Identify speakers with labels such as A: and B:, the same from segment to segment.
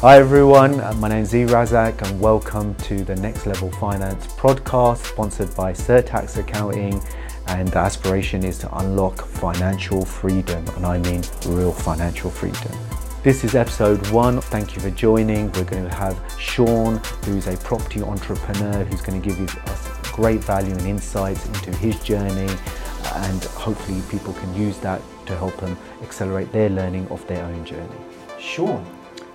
A: Hi everyone, uh, my name is Z Razaq and welcome to the Next Level Finance podcast sponsored by Certax Accounting and the aspiration is to unlock financial freedom and I mean real financial freedom. This is episode one. Thank you for joining. We're going to have Sean, who's a property entrepreneur, who's going to give us great value and insights into his journey and hopefully people can use that to help them accelerate their learning of their own journey. Sean,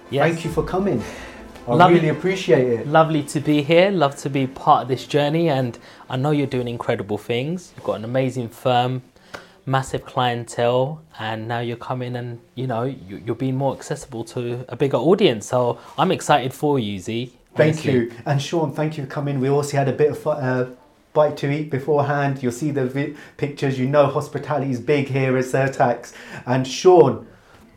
B: Yes.
A: thank you for coming. I
B: Lovely-
A: really appreciate it.
B: Lovely to be here. Love to be part of this journey, and I know you're doing incredible things. You've got an amazing firm, massive clientele, and now you're coming and you know you- you're being more accessible to a bigger audience. So I'm excited for you, Z.
A: Thank you. And Sean, thank you for coming. We also had a bit of uh, bite to eat beforehand. You'll see the vi- pictures. You know hospitality is big here at Certax. And Sean,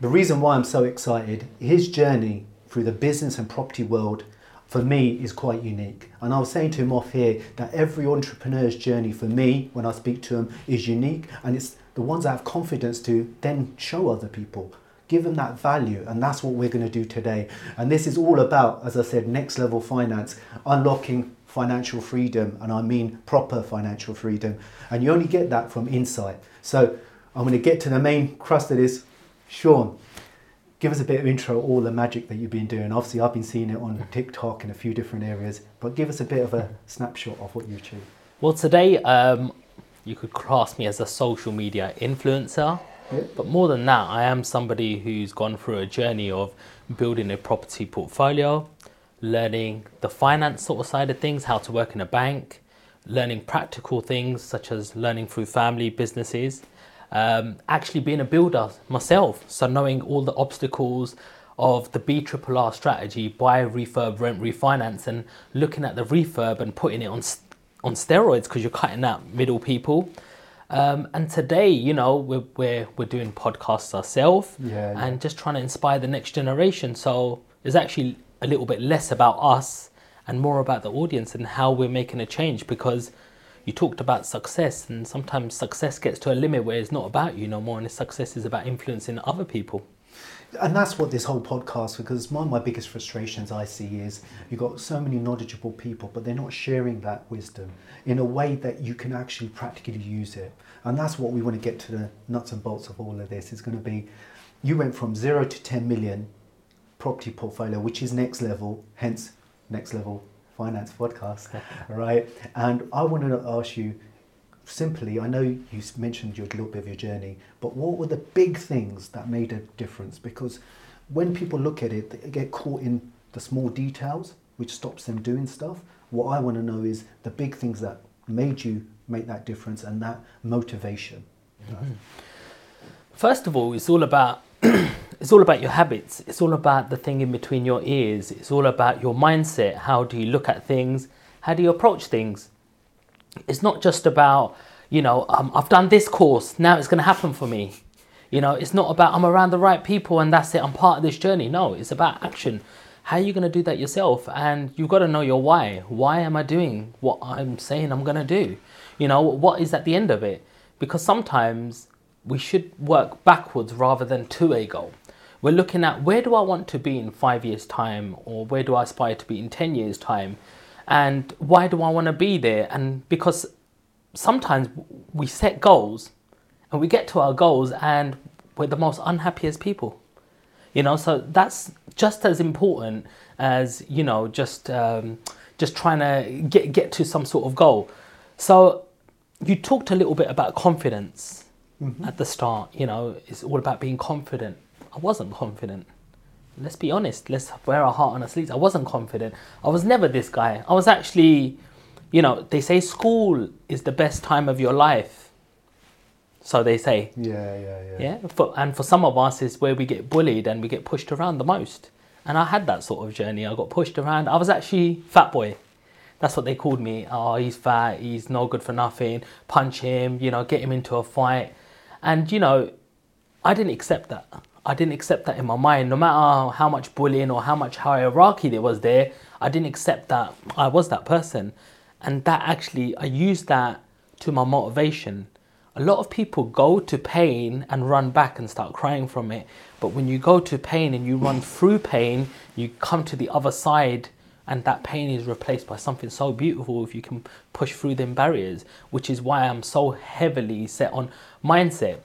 A: the reason why I'm so excited, his journey through the business and property world for me is quite unique. And I was saying to him off here that every entrepreneur's journey for me, when I speak to him, is unique. And it's the ones I have confidence to then show other people. Give them that value and that's what we're going to do today. And this is all about as i said next level finance unlocking financial freedom. And i mean proper financial freedom. And you only get that from insight. So i'm going to get to the main crust of this sean give us a bit of intro all the magic that you've been doing obviously i've been seeing it on tiktok in a few different areas but give us a bit of a snapshot of what you achieved
B: Well, today um, you could class me as a social media influencer. But more than that, I am somebody who's gone through a journey of building a property portfolio, learning the finance sort of side of things, how to work in a bank, learning practical things such as learning through family businesses, um, actually being a builder myself. So knowing all the obstacles of the BRRR strategy, buy, refurb, rent, refinance, and looking at the refurb and putting it on on steroids because you're cutting out middle people. Um, and today, you know, we're, we're, we're doing podcasts ourselves
A: Yeah, yeah.
B: and just trying to inspire the next generation. So it's actually a little bit less about us and more about the audience and how we're making a change because you talked about success and sometimes success gets to a limit where it's not about you no more and success is about influencing other people.
A: and that's what this whole podcast because one of my biggest frustrations i see is you've got so many knowledgeable people but they're not sharing that wisdom in a way that you can actually practically use it and that's what we want to get to the nuts and bolts of all of this is going to be you went from 0 to 10 million property portfolio which is next level hence next level finance podcast right and i wanted to ask you simply, I know you mentioned your little bit of your journey, but what were the big things that made a difference? Because when people look at it, they get caught in the small details, which stops them doing stuff. What I want to know is the big things that made you make that difference and that motivation. Mm-hmm.
B: First of all, it's all about it's all about your habits. It's all about the thing in between your ears. It's all about your mindset. How do you look at things? How do you approach things? It's not just about you know um, I've done this course now it's going to happen for me. You know, it's not about I'm around the right people and that's it. I'm part of this journey. No, it's about action. How are you going to do that yourself? And you've got to know your why. Why am I doing what I'm saying I'm going to do? You know, what is at the end of it? Because sometimes we should work backwards rather than to a goal. We're looking at where do I want to be in five years' time, or where do I aspire to be in 10 years' time, and why do I want to be there? And because sometimes we set goals and we get to our goals and we're the most unhappiest people you know so that's just as important as you know just um, just trying to get get to some sort of goal so you talked a little bit about confidence Mm-hmm. at the start you know it's all about being confident i wasn't confident let's be honest let's wear our heart on our sleeves i wasn't confident i was never this guy i was actually you know they say school is the best time of your life so they say
A: Yeah, yeah, yeah.
B: yeah, for, and for some of us, is where we get bullied and we get pushed around the most. And I had that sort of journey. I got pushed around. I was actually fat boy. That's what they called me. Oh, he's fat. He's no good for nothing. Punch him. You know, get him into a fight. And you know, I didn't accept that. I didn't accept that in my mind. No matter how much bullying or how much hierarchy there was there, I didn't accept that I was that person. And that actually, I used that to my motivation. A lot of people go to pain and run back and start crying from it. But when you go to pain and you run through pain, you come to the other side and that pain is replaced by something so beautiful if you can push through them barriers, which is why I'm so heavily set on mindset.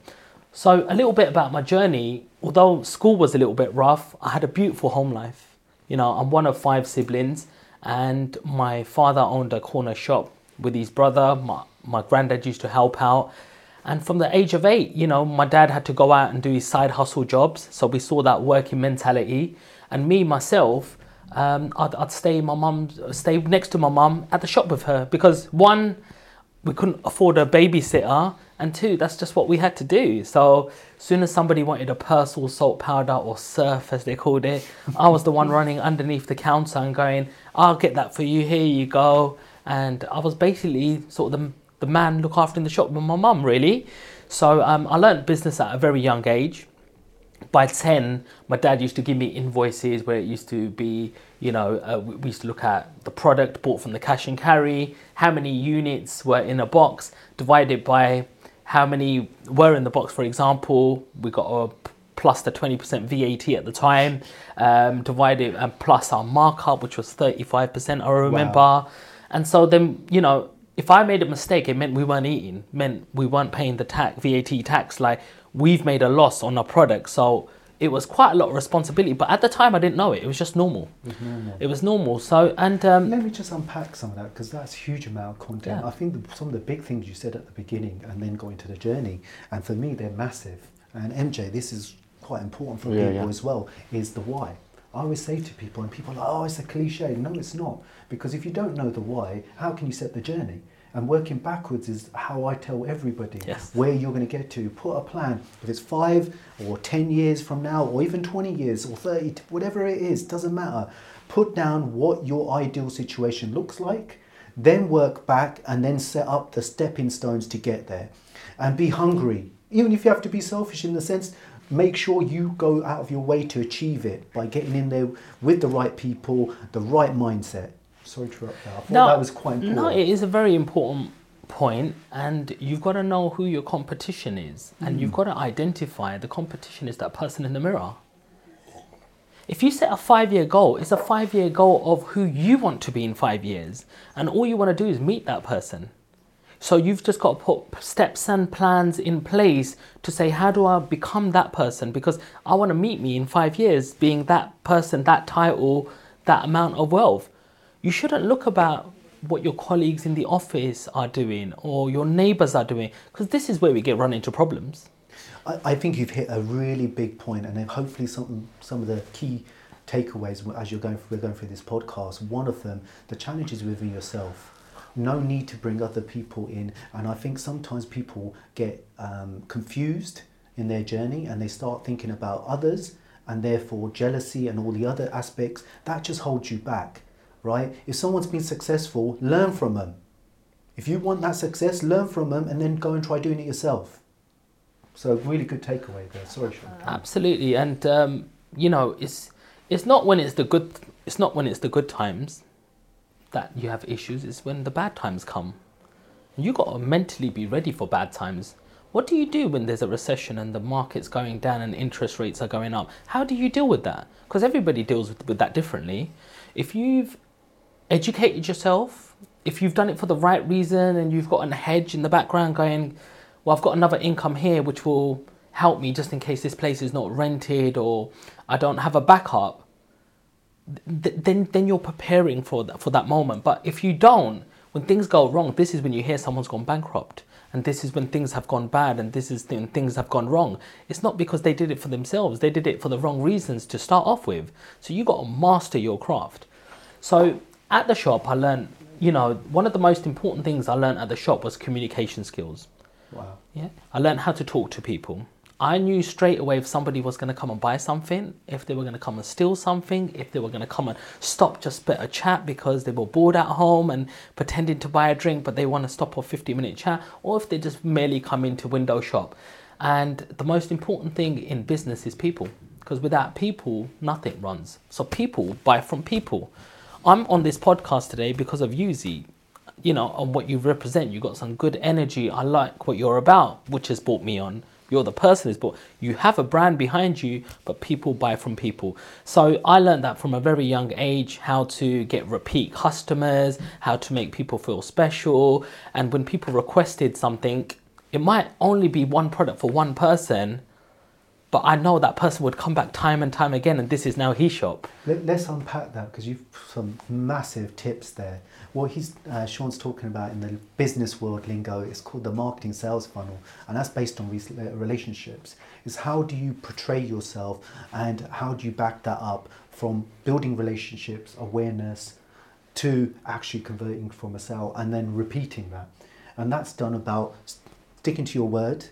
B: So, a little bit about my journey. Although school was a little bit rough, I had a beautiful home life. You know, I'm one of five siblings, and my father owned a corner shop with his brother. My, my granddad used to help out. And from the age of eight, you know, my dad had to go out and do his side hustle jobs. So we saw that working mentality. And me, myself, um, I'd, I'd stay my mum, stay next to my mum at the shop with her because one, we couldn't afford a babysitter, and two, that's just what we had to do. So as soon as somebody wanted a Persil salt powder or surf, as they called it, I was the one running underneath the counter and going, "I'll get that for you. Here you go." And I was basically sort of the, the man look after in the shop with my mum, really. So um, I learned business at a very young age by 10 my dad used to give me invoices where it used to be you know uh, we used to look at the product bought from the cash and carry how many units were in a box divided by how many were in the box for example we got a plus the 20% vat at the time um, divided and plus our markup which was 35% i remember wow. and so then you know if i made a mistake it meant we weren't eating meant we weren't paying the tax vat tax like we've made a loss on our product. So it was quite a lot of responsibility. But at the time, I didn't know it. It was just normal.
A: It was normal.
B: It was normal. So and um,
A: let me just unpack some of that because that's a huge amount of content. Yeah. I think the, some of the big things you said at the beginning and then going to the journey, and for me, they're massive. And MJ, this is quite important for yeah, people yeah. as well. Is the why. I always say to people, and people are like, oh, it's a cliche. No, it's not. Because if you don't know the why, how can you set the journey? And working backwards is how I tell everybody
B: yes.
A: where you're going to get to. Put a plan. If it's five or 10 years from now, or even 20 years or 30, whatever it is, doesn't matter. Put down what your ideal situation looks like, then work back and then set up the stepping stones to get there. And be hungry. Even if you have to be selfish in the sense, make sure you go out of your way to achieve it by getting in there with the right people, the right mindset. Sorry to interrupt. That. I thought no, that was quite important.
B: No, it is a very important point, and you've got to know who your competition is, and mm. you've got to identify the competition is that person in the mirror. If you set a five year goal, it's a five year goal of who you want to be in five years, and all you want to do is meet that person. So you've just got to put steps and plans in place to say, how do I become that person? Because I want to meet me in five years being that person, that title, that amount of wealth you shouldn't look about what your colleagues in the office are doing or your neighbors are doing because this is where we get run into problems.
A: I, I think you've hit a really big point, and hopefully some some of the key takeaways as you're going we're going through this podcast. One of them, the challenges within yourself. No need to bring other people in, and I think sometimes people get um, confused in their journey, and they start thinking about others, and therefore jealousy and all the other aspects that just holds you back right? If someone's been successful, learn from them. If you want that success, learn from them and then go and try doing it yourself. So really good takeaway there. Sorry, Sean.
B: Absolutely, and um, you know, it's it's not when it's the good it's not when it's the good times that you have issues. It's when the bad times come. You got to mentally be ready for bad times. What do you do when there's a recession and the market's going down and interest rates are going up? How do you deal with that? Because everybody deals with, with that differently. If you've educated yourself, if you've done it for the right reason and you've got a hedge in the background going, well, I've got another income here which will help me just in case this place is not rented or I don't have a backup, th- then then you're preparing for that for that moment. But if you don't, when things go wrong, this is when you hear someone's gone bankrupt. And this is when things have gone bad and this is when things have gone wrong. It's not because they did it for themselves, they did it for the wrong reasons to start off with. So you got to master your craft. So at the shop, I learned, you know, one of the most important things I learned at the shop was communication skills.
A: Wow.
B: Yeah. I learned how to talk to people. I knew straight away if somebody was going to come and buy something, if they were going to come and steal something, if they were going to come and stop just bit a chat because they were bored at home and pretending to buy a drink, but they want to stop a 50 minute chat, or if they just merely come into window shop. And the most important thing in business is people, because without people, nothing runs. So people buy from people. I'm on this podcast today because of Yuzi. you know, on what you represent. You got some good energy. I like what you're about, which has brought me on. You're the person who's bought. You have a brand behind you, but people buy from people. So I learned that from a very young age how to get repeat customers, how to make people feel special, and when people requested something, it might only be one product for one person, but I know that person would come back time and time again, and this is now his shop.
A: Let, us unpack that because you've some massive tips there. What he's uh, Sean's talking about in the business world lingo is called the marketing sales funnel, and that's based on uh, relationships. Is how do you portray yourself and how do you back that up from building relationships, awareness, to actually converting from a sale and then repeating that, and that's done about sticking to your word,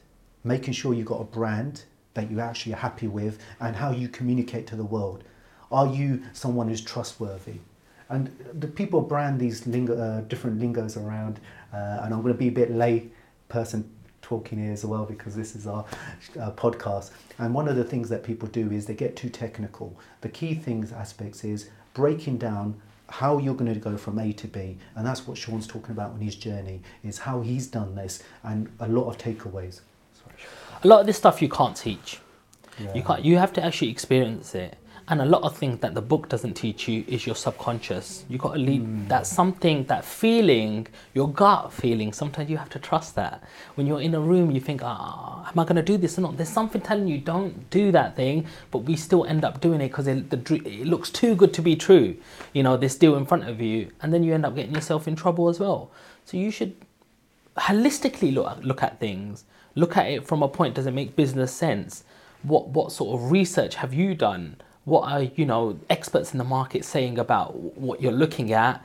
A: making sure you've got a brand that you actually are happy with and how you communicate to the world. Are you someone who's trustworthy? And the people brand these uh, different lingos around, uh, and I'm going to be a bit lay person talking here as well because this is our uh, podcast. And one of the things that people do is they get too technical. The key things aspects is breaking down how you're going to go from A to B, and that's what Sean's talking about on his journey. Is how he's done this, and a lot of takeaways
B: a lot of this stuff you can't teach. Yeah. You can't. You have to actually experience it. And a lot of things that the book doesn't teach you is your subconscious. You got to leave mm. that something, that feeling, your gut feeling. Sometimes you have to trust that. When you're in a room, you think, ah, oh, am I going to do this or not? There's something telling you don't do that thing, but we still end up doing it because it, it looks too good to be true. You know, this deal in front of you, and then you end up getting yourself in trouble as well. So you should holistically look look at things look at it from a point does it make business sense? What what sort of research have you done? What are you know experts in the market saying about what you're looking at?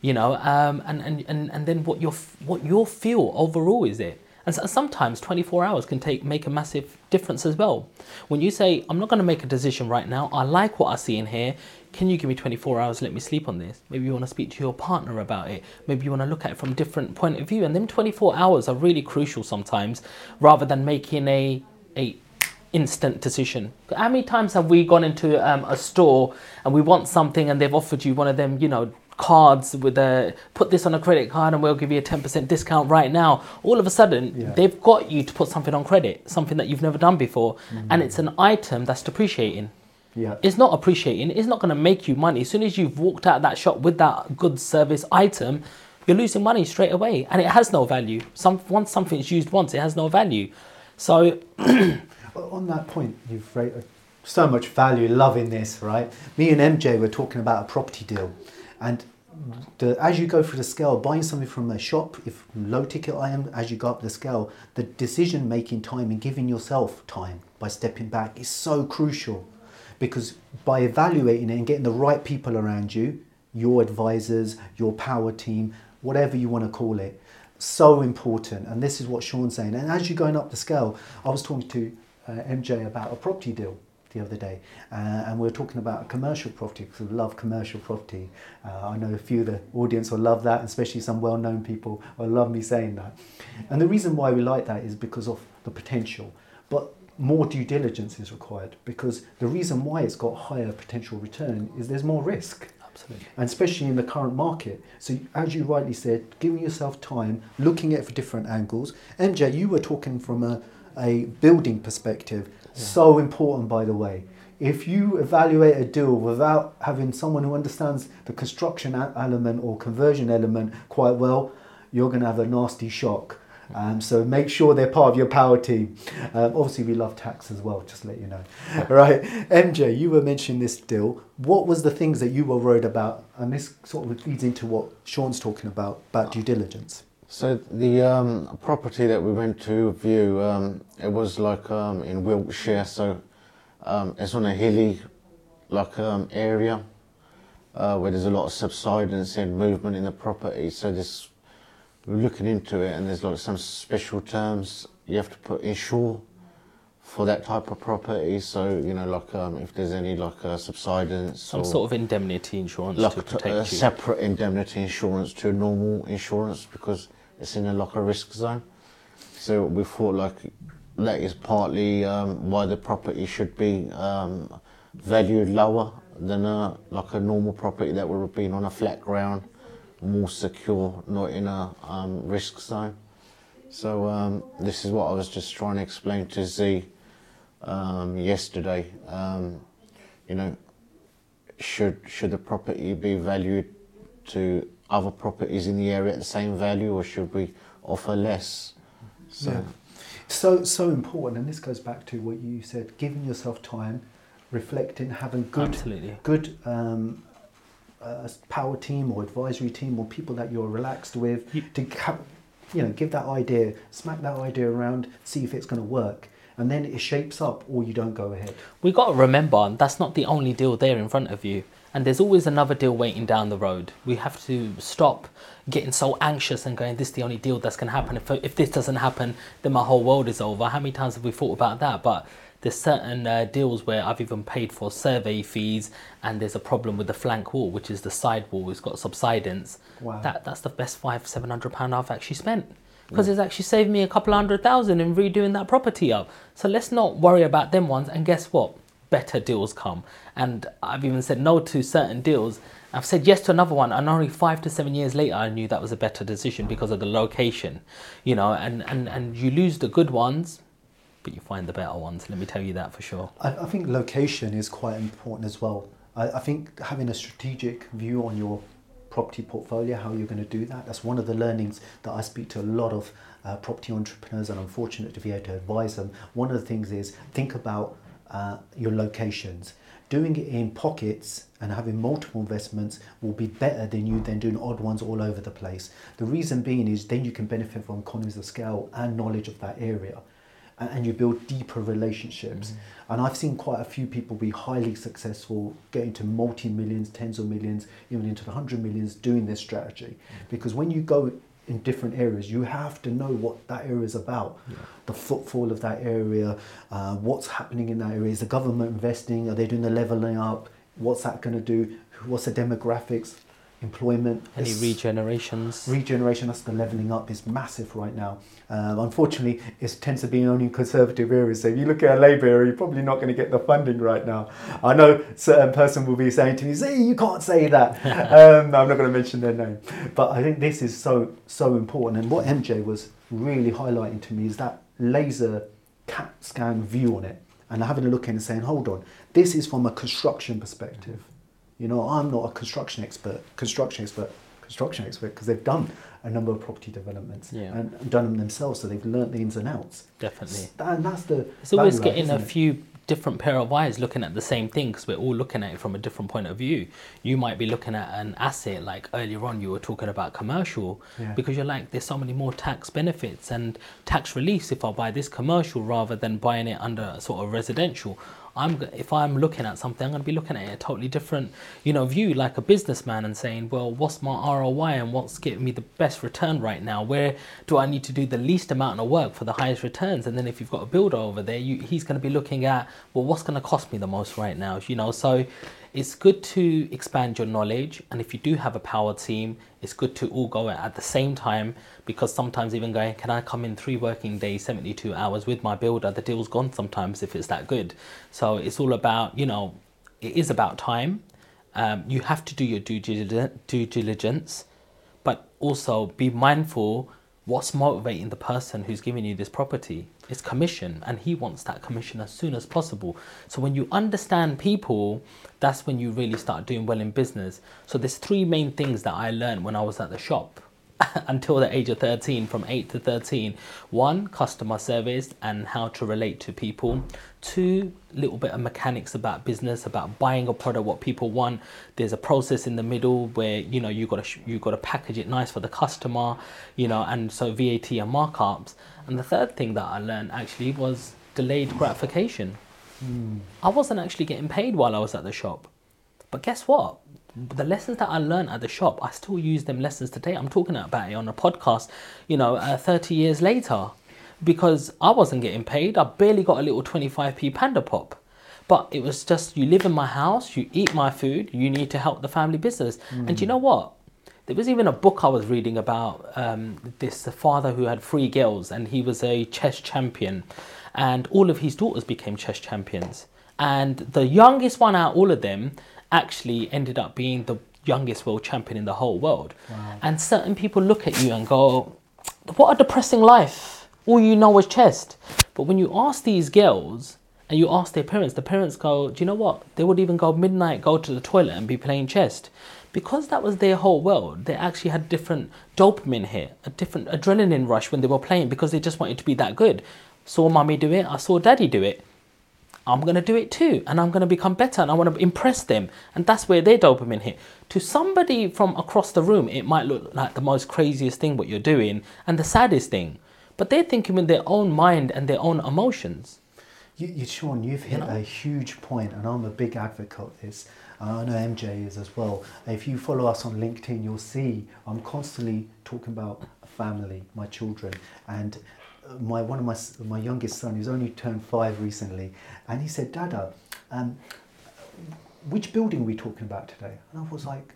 B: You know um, and, and and and then what your what your feel overall is it and so sometimes 24 hours can take make a massive difference as well. When you say i'm not going to make a decision right now i like what i see in here can you give me 24 hours let me sleep on this? Maybe you want to speak to your partner about it. Maybe you want to look at it from a different point of view. And then 24 hours are really crucial sometimes rather than making a a instant decision. How many times have we gone into um, a store and we want something and they've offered you one of them you know cards with a put this on a credit card and we'll give you a 10% discount right now all of a sudden yeah. they've got you to put something on credit something that you've never done before mm-hmm. and it's an item that's depreciating
A: yeah.
B: It's not appreciating. It's not going to make you money. As soon as you've walked out of that shop with that good service item, you're losing money straight away, and it has no value. Some once something's used once, it has no value. So,
A: on that point, you've rated so much value, loving this, right? Me and MJ were talking about a property deal, and the, as you go through the scale, buying something from a shop, if low ticket item, as you go up the scale, the decision making time and giving yourself time by stepping back is so crucial because by evaluating it and getting the right people around you, your advisors, your power team, whatever you want to call it, so important. And this is what Sean's saying. And as you're going up the scale, I was talking to uh, MJ about a property deal the other day, uh, and we were talking about commercial property because we love commercial property. Uh, I know a few of the audience will love that, especially some well-known people will love me saying that. And the reason why we like that is because of the potential. But more due diligence is required because the reason why it's got higher potential return is there's more risk.
B: Absolutely.
A: And especially in the current market. So, as you rightly said, giving yourself time, looking at it from different angles. MJ, you were talking from a, a building perspective. So important, by the way. If you evaluate a deal without having someone who understands the construction element or conversion element quite well, you're going to have a nasty shock. Um, so make sure they're part of your power team. Um, obviously, we love tax as well, just to let you know. right, MJ, you were mentioning this deal. What was the things that you were worried about? And this sort of leads into what Sean's talking about, about due diligence.
C: So the um, property that we went to view, um, it was like um, in Wiltshire, so um, it's on a hilly like area uh, where there's a lot of subsidence and movement in the property. So this we're looking into it, and there's like some special terms you have to put insure for that type of property. So you know, like um, if there's any like uh, subsidence,
B: some sort of indemnity insurance
C: like
B: to protect a,
C: a you. separate indemnity insurance to normal insurance because it's in a like risk zone. So we thought like that is partly um, why the property should be um, valued lower than a like a normal property that would have been on a flat ground more secure, not in a um, risk zone. So um, this is what I was just trying to explain to Z um, yesterday. Um, you know, should should the property be valued to other properties in the area at the same value, or should we offer less? So
A: Yeah. So so important, and this goes back to what you said: giving yourself time, reflecting, having good
B: Absolutely.
A: good um, uh, power team or advisory team or people that you're relaxed with
B: You-
A: to have, you know give that idea, smack that idea around, see if it's going to work, and then it shapes up, or you don't go ahead.
B: we got to remember that's not the only deal there in front of you and there's always another deal waiting down the road we have to stop getting so anxious and going this is the only deal that's going to happen if, if this doesn't happen then my whole world is over how many times have we thought about that but there's certain uh, deals where I've even paid for survey fees and there's a problem with the flank wall which is the side wall it's got subsidence
A: Wow.
B: that that's the best five seven hundred pound I've actually spent because it's actually saved me a couple hundred thousand in redoing that property up. So let's not worry about them ones. And guess what? Better deals come. And I've even said no to certain deals. I've said yes to another one, and only five to seven years later, I knew that was a better decision because of the location, you know. And and and you lose the good ones, but you find the better ones. Let me tell you that for sure.
A: I, I think location is quite important as well. I, I think having a strategic view on your property portfolio, how you're going to do that, that's one of the learnings that I speak to a lot of uh, property entrepreneurs, and I'm fortunate to be able to advise them. One of the things is think about uh, your locations. Doing it in pockets and having multiple investments will be better than you then doing odd ones all over the place. The reason being is then you can benefit from economies of scale and knowledge of that area and, you build deeper relationships. And I've seen quite a few people be highly successful, getting to multi millions, tens of millions, even into the hundred millions doing this strategy. Because when you go in different areas, you have to know what that area is about, the footfall of that area, uh, what's happening in that area. Is the government investing? Are they doing the leveling up? What's that going to do? What's the demographics? Employment.
B: Any
A: It's-
B: regenerations?
A: regeneration, that's the levelling up, is massive right now. Um, unfortunately, it tends to be only in conservative areas. So if you look at a Labour area, you're probably not going to get the funding right now. I know certain person will be saying to me, "See, you can't say that." um, I'm not going to mention their name, but I think this is so so important. And what MJ was really highlighting to me is that laser CAT scan view on it, and having a look in and saying, "Hold on, this is from a construction perspective." You know, I'm not a construction expert, construction expert, construction expert because they've done a number of property developments
B: Yeah.
A: and done them themselves, so they've learnt the ins and outs.
B: Definitely.
A: And that's the.
B: It's always getting a few different pair of eyes looking at the same thing because we're all looking at it from a different point of view. You might be looking at an asset like earlier on you were talking about commercial
A: Yeah.
B: because you're like there's so many more tax benefits and tax reliefs if I buy this commercial rather than buying it under sort of residential. I'm if I'm looking at something, I'm going to be looking at a totally different, you know, view like a businessman and saying, well, what's my ROI and what's giving me the best return right now? Where do I need to do the least amount of work for the highest returns? And then if you've got a builder over there, you, he's going to be looking at, well, what's going to cost me the most right now? You know, so it's good to expand your knowledge. And if you do have a power team, it's good to all go at the same time because sometimes even going, can I come in three working days, 72 hours with my builder? The deal's gone sometimes if it's that good. So it's all about, you know, it is about time. Um, you have to do your due, due diligence, but also be mindful what's motivating the person who's giving you this property. It's commission, and he wants that commission as soon as possible. So when you understand people, that's when you really start doing well in business. So there's three main things that I learned when I was at the shop. until the age of 13 from 8 to 13 one customer service and how to relate to people. Two little bit of mechanics about business about buying a product what people want. There's a process in the middle where you know you got to you got to package it nice for the customer you know and so VAT and markups. And the third thing that I learned actually was delayed gratification. Hmm. I wasn't actually getting paid while I was at the shop. But guess what? The lessons that I learned at the shop, I still use them lessons today. I'm talking about it on a podcast, you know, uh, 30 years later, because I wasn't getting paid. I barely got a little 25p panda pop. But it was just you live in my house, you eat my food, you need to help the family business. And you know what? There was even a book I was reading about um, this father who had three girls, and he was a chess champion, and all of his daughters became chess champions. And the youngest one out of all of them actually ended up being the youngest world champion in the whole world. And certain people look at you and go, what a depressing life. All you know is chess. But when you ask these girls and you ask their parents, the parents go, do you know what? They would even go midnight, go to the toilet and be playing chess. Because that was their whole world, they actually had different dopamine here, a different adrenaline rush when they were playing because they just wanted to be that good. Saw mommy do it, I saw daddy do it. I'm going to do it too, and I'm going to become better, and I want to impress them, and that's where their dopamine hit. To somebody from across the room, it might look like the most craziest thing what you're doing, and the saddest thing, but they're thinking with their own mind and their own emotions.
A: You, you, Sean, you've hit
B: know?
A: a huge point, and I'm a big advocate of this. I know MJ is as well. If you follow us on LinkedIn, you'll see I'm constantly talking about family, my children, and my one of my my youngest son, who's only turned five recently, and he said, "Dada, um, which building are we talking about today?" And I was like,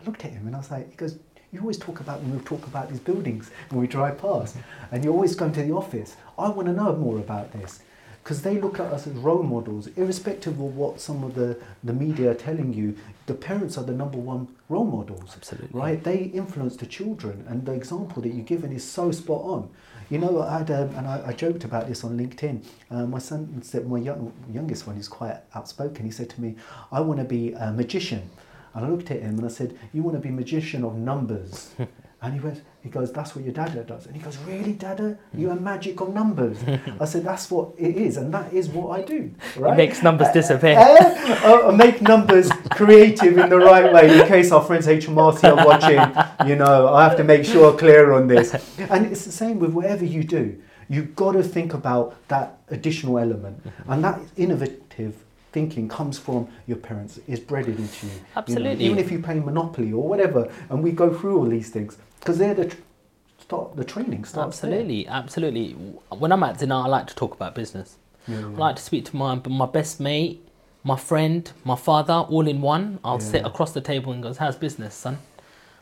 A: I looked at him and I was like, he goes, you always talk about when we talk about these buildings when we drive past, and you're always going to the office. I want to know more about this because they look at us as role models, irrespective of what some of the, the media are telling you. The parents are the number one role models,
B: Absolutely.
A: right? They influence the children, and the example that you're given is so spot on. You know, I had, um, and I, I joked about this on LinkedIn. Uh, my son said, my young, youngest one, is quite outspoken. He said to me, "I want to be a magician." And I looked at him and I said, "You want to be magician of numbers?" and he went, he goes, "That's what your dada does." And he goes, "Really, dada? You are magic of numbers?" I said, "That's what it is, and that is what I do." Right?
B: It makes numbers disappear.
A: Eh? I I make numbers creative in the right way in case our friends HMRC are watching. You know, I have to make sure I'm clear on this. And it's the same with whatever you do. You've got to think about that additional element, and that innovative thinking comes from your parents, is bred into you. you know.
B: Absolutely.
A: even if you play Monopoly or whatever, and we go through all these things because they're the tr- start the training starts there.
B: Absolutely, absolutely. When I'm at dinner, I like to talk about business.
A: Yeah,
B: I like to speak to my my best mate, my friend, my father, all in one. I'll sit across the table and goes, "How's business, son?"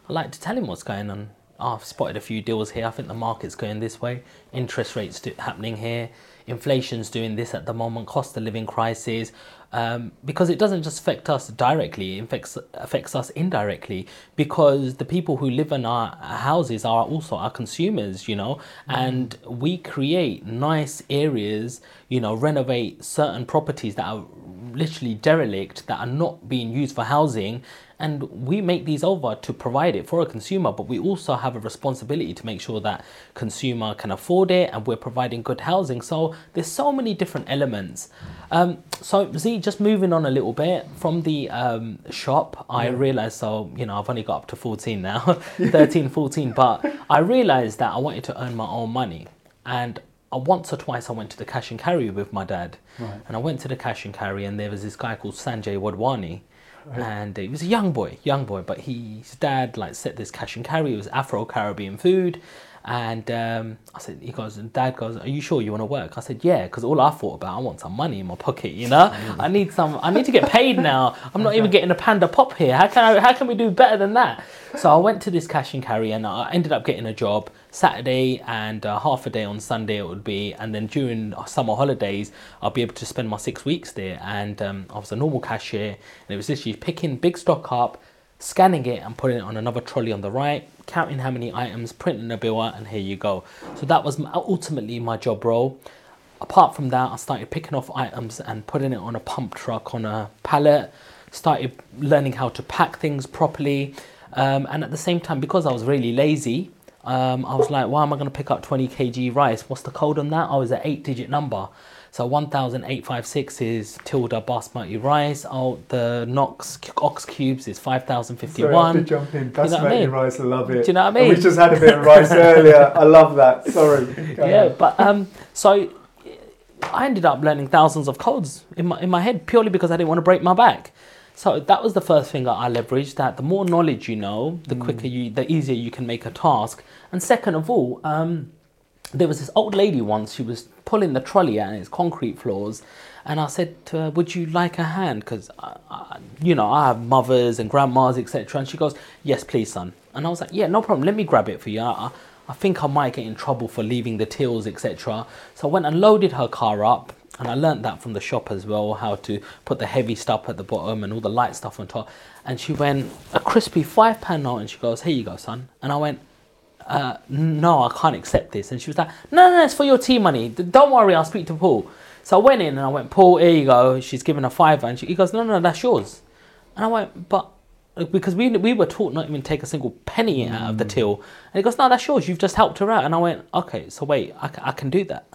B: I like to tell him what's going on. Oh, I've spotted a few deals here. I think the market's going this way. Interest rates do, happening here. Inflation's doing this at the moment. Cost of living crisis. Um, because it doesn't just affect us directly, it affects, affects us indirectly because the people who live in our houses are also our consumers, you know, and we create nice areas, you know, renovate certain properties that are literally derelict, that are not being used for housing, and we make these over to provide it for a consumer but we also have a responsibility to make sure that consumer can afford it and we're providing good housing. So there's so many different elements. Um, so z just moving on a little bit from the um, shop i realized so you know i've only got up to 14 now 13 14 but i realized that i wanted to earn my own money. And uh, once or twice I went to the cash and carry with my dad,
A: Right.
B: and I went to the cash and carry, and there was this guy called Sanjay Wadwani, and he was a young boy, young boy, but he, his dad like set this cash and carry. It was Afro Caribbean food, and um, I said, he goes, and dad goes, are you sure you want to work? I said, yeah, because all I thought about, I want some money in my pocket, you know, I need some, I need to get paid now. I'm not even getting a panda pop here. How can I, how can we do better than that? So I went to this cash and carry, and I ended up getting a job Saturday and uh, half a day on Sunday it would be, and then during summer holidays I'll be able to spend my six weeks there. And um, I was a normal cashier, and it was literally picking big stock up, scanning it, and putting it on another trolley on the right, counting how many items, printing a bill out, and here you go. So that was ultimately my job role. Apart from that, I started picking off items and putting it on a pump truck on a pallet. Started learning how to pack things properly, um, and at the same time, because I was really lazy, um, I was like, why am I going to pick up 20 kg rice? What's the code on that? I was an eight digit number. So 1856 is Tilda basmati rice. Oh, the Knox ox cubes is 5051.
A: Sorry, I have to jump in. That's
B: know I mean?
A: rice. I love it.
B: Do you know what I mean?
A: We just had a bit of rice earlier. I love that. Sorry. Go
B: yeah,
A: ahead.
B: but um, so I ended up learning thousands of codes in my in my head purely because I didn't want to break my back. So that was the first thing that I leveraged. That the more knowledge you know, the quicker you, the easier you can make a task. And second of all, um, there was this old lady once. who was pulling the trolley out and it's concrete floors, and I said to her, "Would you like a hand?" Because you know I have mothers and grandmas, etc. And she goes, "Yes, please, son." And I was like, "Yeah, no problem. Let me grab it for you." I, I think I might get in trouble for leaving the tills, etc. So I went and loaded her car up. And I learned that from the shop as well, how to put the heavy stuff at the bottom and all the light stuff on top. And she went, a crispy five pound note, and she goes, here you go, son. And I went, uh, no, I can't accept this. And she was like, no, no, it's for your tea money. Don't worry, I'll speak to Paul. So I went in and I went, Paul, here you go. She's given a fiver. And she, he goes, no, no, that's yours. And I went, but because we we were taught not even take a single penny out of the till. And he goes, no, that's yours. You've just helped her out. And I went, okay, so wait, I, I can do that.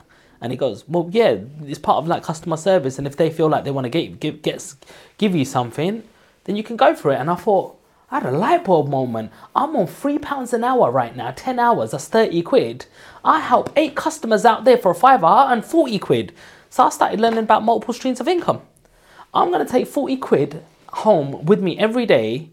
B: And he goes, well, yeah, it's part of like customer service. And if they feel like they want to get, give, get, give you something, then you can go for it. And I thought, I had a light bulb moment. I'm on three pounds an hour right now, 10 hours, that's 30 quid. I help eight customers out there for a fiver and 40 quid. So I started learning about multiple streams of income. I'm going to take 40 quid home with me every day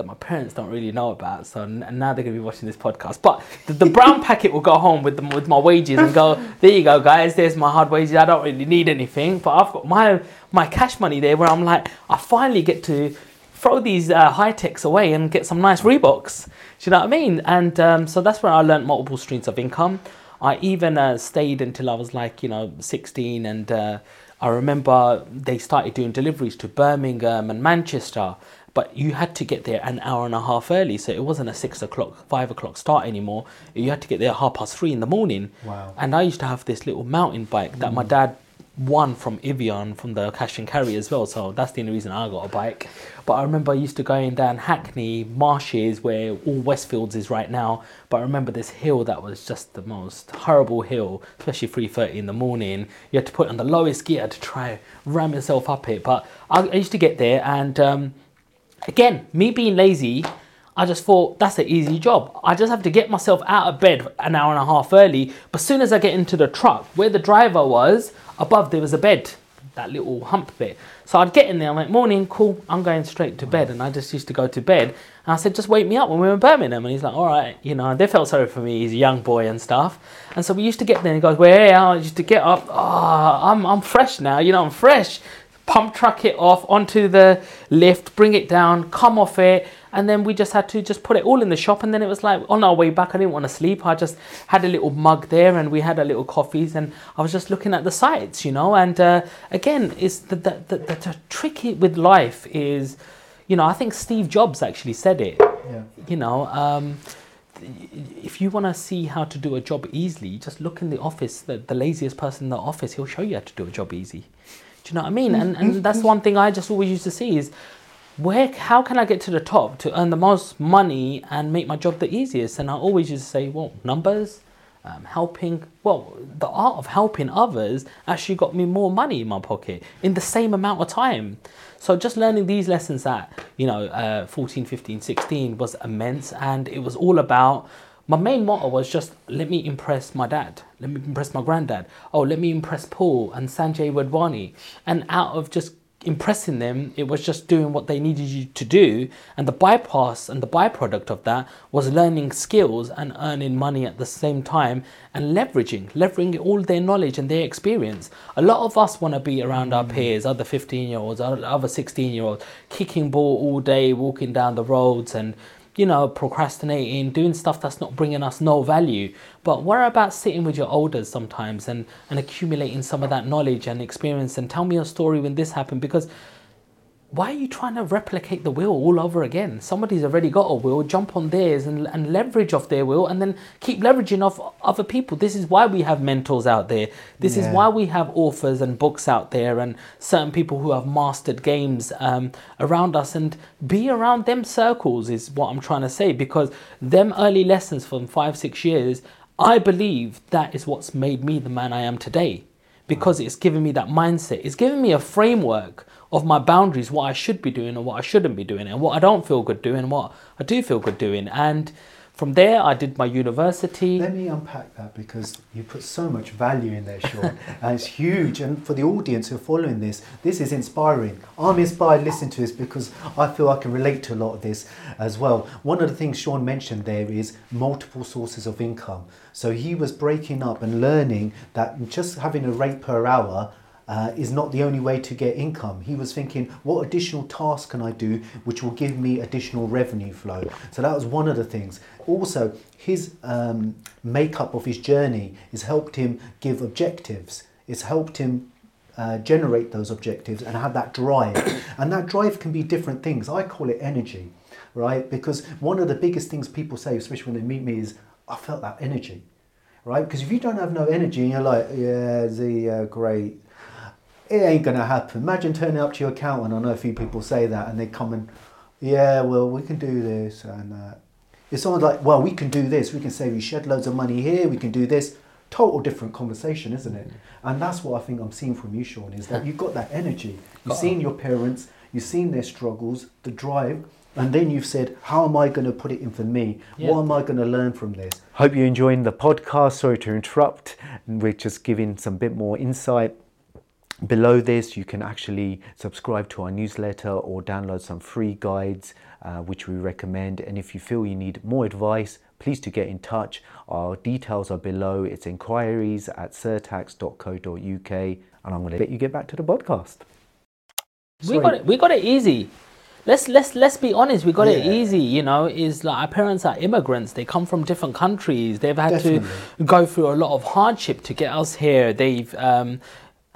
B: that my parents don't really know about. So n- now they're going to be watching this podcast. But the, the brown packet will go home with, the, with my wages and go, there you go, guys, there's my hard wages. I don't really need anything. But I've got my, my cash money there where I'm like, I finally get to throw these uh, Hi-Tecs away and get some nice Reeboks. Do you know what I mean? And um, so that's where I learned multiple streams of income. I even uh, stayed until I was like, you know, 16 and uh, I remember they started doing deliveries to Birmingham and Manchester, but you had to get there an hour and a half early, so it wasn't a six o'clock, five o'clock start anymore. You had to get there at half past three in the morning.
A: Wow.
B: And I used to have this little mountain bike that my dad won from Evian from the cash and carry as well, so that's the only reason I got a bike. But I remember I used to going down Hackney, Marshes, where all Westfields is right now. But I remember this hill that was just the most horrible hill, especially 3.30 in the morning. You had to put on the lowest gear to try ram yourself up it. But I, I used to get there and um, again, me being lazy, I just thought that's an easy job. I just have to get myself out of bed an hour and a half early. But as soon as I get into the truck, where the driver was, above there was a bed, that little hump bit. So I'd get in there, I'm like, morning, cool, I'm going straight to bed. And I just used to go to bed. And I said, just wake me up when we were in Birmingham. And he's like, all right, you know, they felt sorry for me. He's a young boy and stuff. And so we used to get there and he goes, well, yeah, I used to get up. Oh, I'm, I'm fresh now, you know, I'm fresh pump truck it off onto the lift, bring it down, come off it, and then we just had to just put it all in the shop. And then it was like on our way back, I didn't want to sleep. I just had a little mug there, and we had a little coffees, and I was just looking at the sights, you know. And uh, again, is the the, the the the trick with life is, you know, I think Steve Jobs actually said it.
A: Yeah.
B: You know. Um, if you want to see how to do a job easily, just look in the office. The, the laziest person in the office, he'll show you how to do a job easy. Do you know what I mean? And and that's one thing I just always used to see is where how can I get to the top to earn the most money and make my job the easiest? And I always used to say, well, numbers, um, helping. Well, the art of helping others actually got me more money in my pocket in the same amount of time. So just learning these lessons at you know uh, 14, 15, 16 was immense, and it was all about my main motto was just let me impress my dad, let me impress my granddad. Oh, let me impress Paul and Sanjay Wadwani. And out of just impressing them, it was just doing what they needed you to do. And the bypass and the byproduct of that was learning skills and earning money at the same time and leveraging, leveraging all their knowledge and their experience. A lot of us want to be around our mm. peers, other 15 year olds, other 16 year olds, kicking ball all day, walking down the roads and you know, procrastinating, doing stuff that's not bringing us no value. But what about sitting with your elders sometimes and, and accumulating some of that knowledge and experience and tell me a story when this happened? Because why are you trying to replicate the wheel all over again? Somebody's already got a wheel, jump on theirs and, and leverage off their wheel and then keep leveraging off other people. This is why we have mentors out there. This is why we have authors and books out there and certain people who have mastered games um, around us and be around them circles is what I'm trying to say because them early lessons from five, six years, I believe that is what's made me the man I am today because it's given me that mindset. It's given me a framework of my boundaries, what I should be doing and what I shouldn't be doing, and what I don't feel good doing and what I do feel good doing. And from there, I did my university.
A: Let me unpack that because you put so much value in there, Sean, and it's huge. And for the audience who are following this, this is inspiring. I'm inspired listening to this because I feel I can relate to a lot of this as well. One of the things Sean mentioned there is multiple sources of income. So he was breaking up and learning that just having a rate per hour uh, is not the only way to get income. He was thinking, what additional task can I do which will give me additional revenue flow? So that was one of the things. Also, his um, makeup of his journey has helped him give objectives. It's helped him uh, generate those objectives and have that drive. and that drive can be different things. I call it energy, right? Because one of the biggest things people say, especially when they meet me, is I felt that energy, right? Because if you don't have no energy and you're like, yeah, Z, uh, great, it ain't gonna happen. Imagine turning up to your accountant. I know a few people say that, and they come and, yeah, well, we can do this, and uh, it's almost like, well, we can do this. We can save you shed loads of money here. We can do this. Total different conversation, isn't it? And that's what I think I'm seeing from you, Sean, is that you've got that energy. You've seen your parents, you've seen their struggles, the drive, and then you've said, how am I going to put it in for me?
B: Yeah.
A: What am I going to learn from this? Hope you're enjoying the podcast. Sorry to interrupt. We're just giving some bit more insight. Below this, you can actually subscribe to our newsletter or download some free guides, uh, which we recommend. And if you feel you need more advice, please do get in touch. Our details are below. It's inquiries at certax.co.uk. And I'm going to let you get back to the podcast.
B: We got it. We got it easy. Let's let's let's be honest. We got it easy. You know, is like our parents are immigrants. They come from different countries. They've had
A: Definitely.
B: to go through a lot of hardship to get us here. They've um,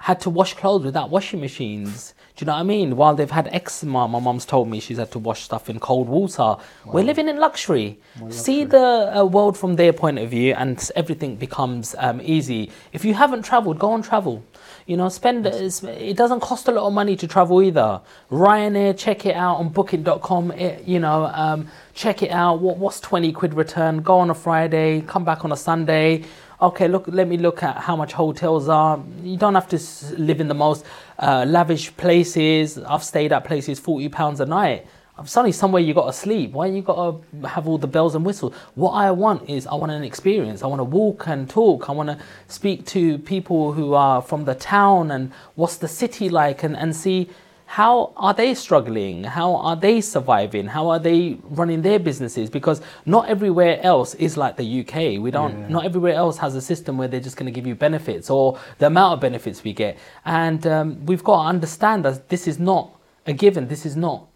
B: had to wash clothes without washing machines. Do you know what I mean? While they've had eczema, my mum's told me she's had to wash stuff in cold water. We're living in luxury. See the uh, world from their point of view, and everything becomes um, easy. If you haven't traveled, go and travel. You know, spend it doesn't cost a lot of money to travel either. Ryanair, check it out on Booking.com. It, you know, um, check it out. What what's twenty quid return? Go on a Friday, come back on a Sunday. Okay, look. Let me look at how much hotels are. You don't have to live in the most uh, lavish places. I've stayed at places forty pounds a night. Suddenly somewhere you got to sleep. Why you got to have all the bells and whistles? What I want is I want an experience. I want to walk and talk. I want to speak to people who are from the town and what's the city like and, and see how are they struggling? How are they surviving? How are they running their businesses? Because not everywhere else is like the UK. We don't.
A: Yeah.
B: Not everywhere else has a system where they're just going to give you benefits or the amount of benefits we get. And um, we've got to understand that this is not a given. This is not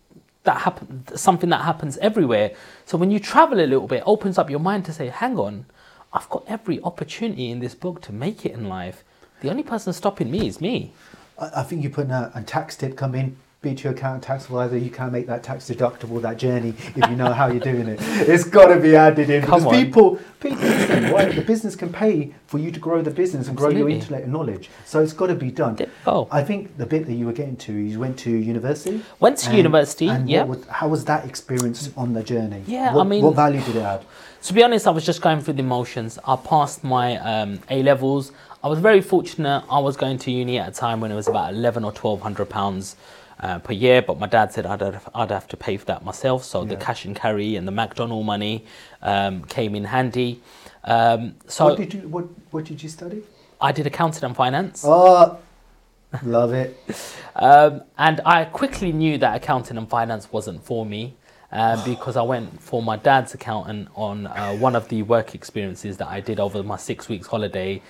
B: that happen something that happens everywhere. So when you travel a little bit, it opens up your mind to say, "Hang on, I've got every opportunity in this book to make it in life. The only person stopping me is me."
A: I I think you put a, a tax tip come in. Be to your accountant tax advisor. You can make that tax deductible that journey if you know how you're doing it. It's got to be added in
B: Come
A: because
B: on.
A: people, people listen, right? The business can pay for you to grow the business and grow your intellect and knowledge. So it's got to be done.
B: Go.
A: I think the bit that you were getting to, you went to university.
B: Went to university,
A: And
B: yeah.
A: was, how was that experience on the journey?
B: Yeah, I mean-
A: what value did it add?
B: To be honest, I was just going through the motions. I passed my um, A levels. I was very fortunate. I was going to uni at a time when it was about eleven or twelve hundred pounds uh, per year, but my dad said I'd have, I'd have to pay for that myself. So the cash and carry and the McDonald money um, came in handy. Um, so
A: what did you what What did you study?
B: I did accounting and finance.
A: Oh, love it.
B: Um, and I quickly knew that accounting and finance wasn't for me uh, because I went for my dad's accountant on uh, one of the work experiences that I did over my six weeks holiday.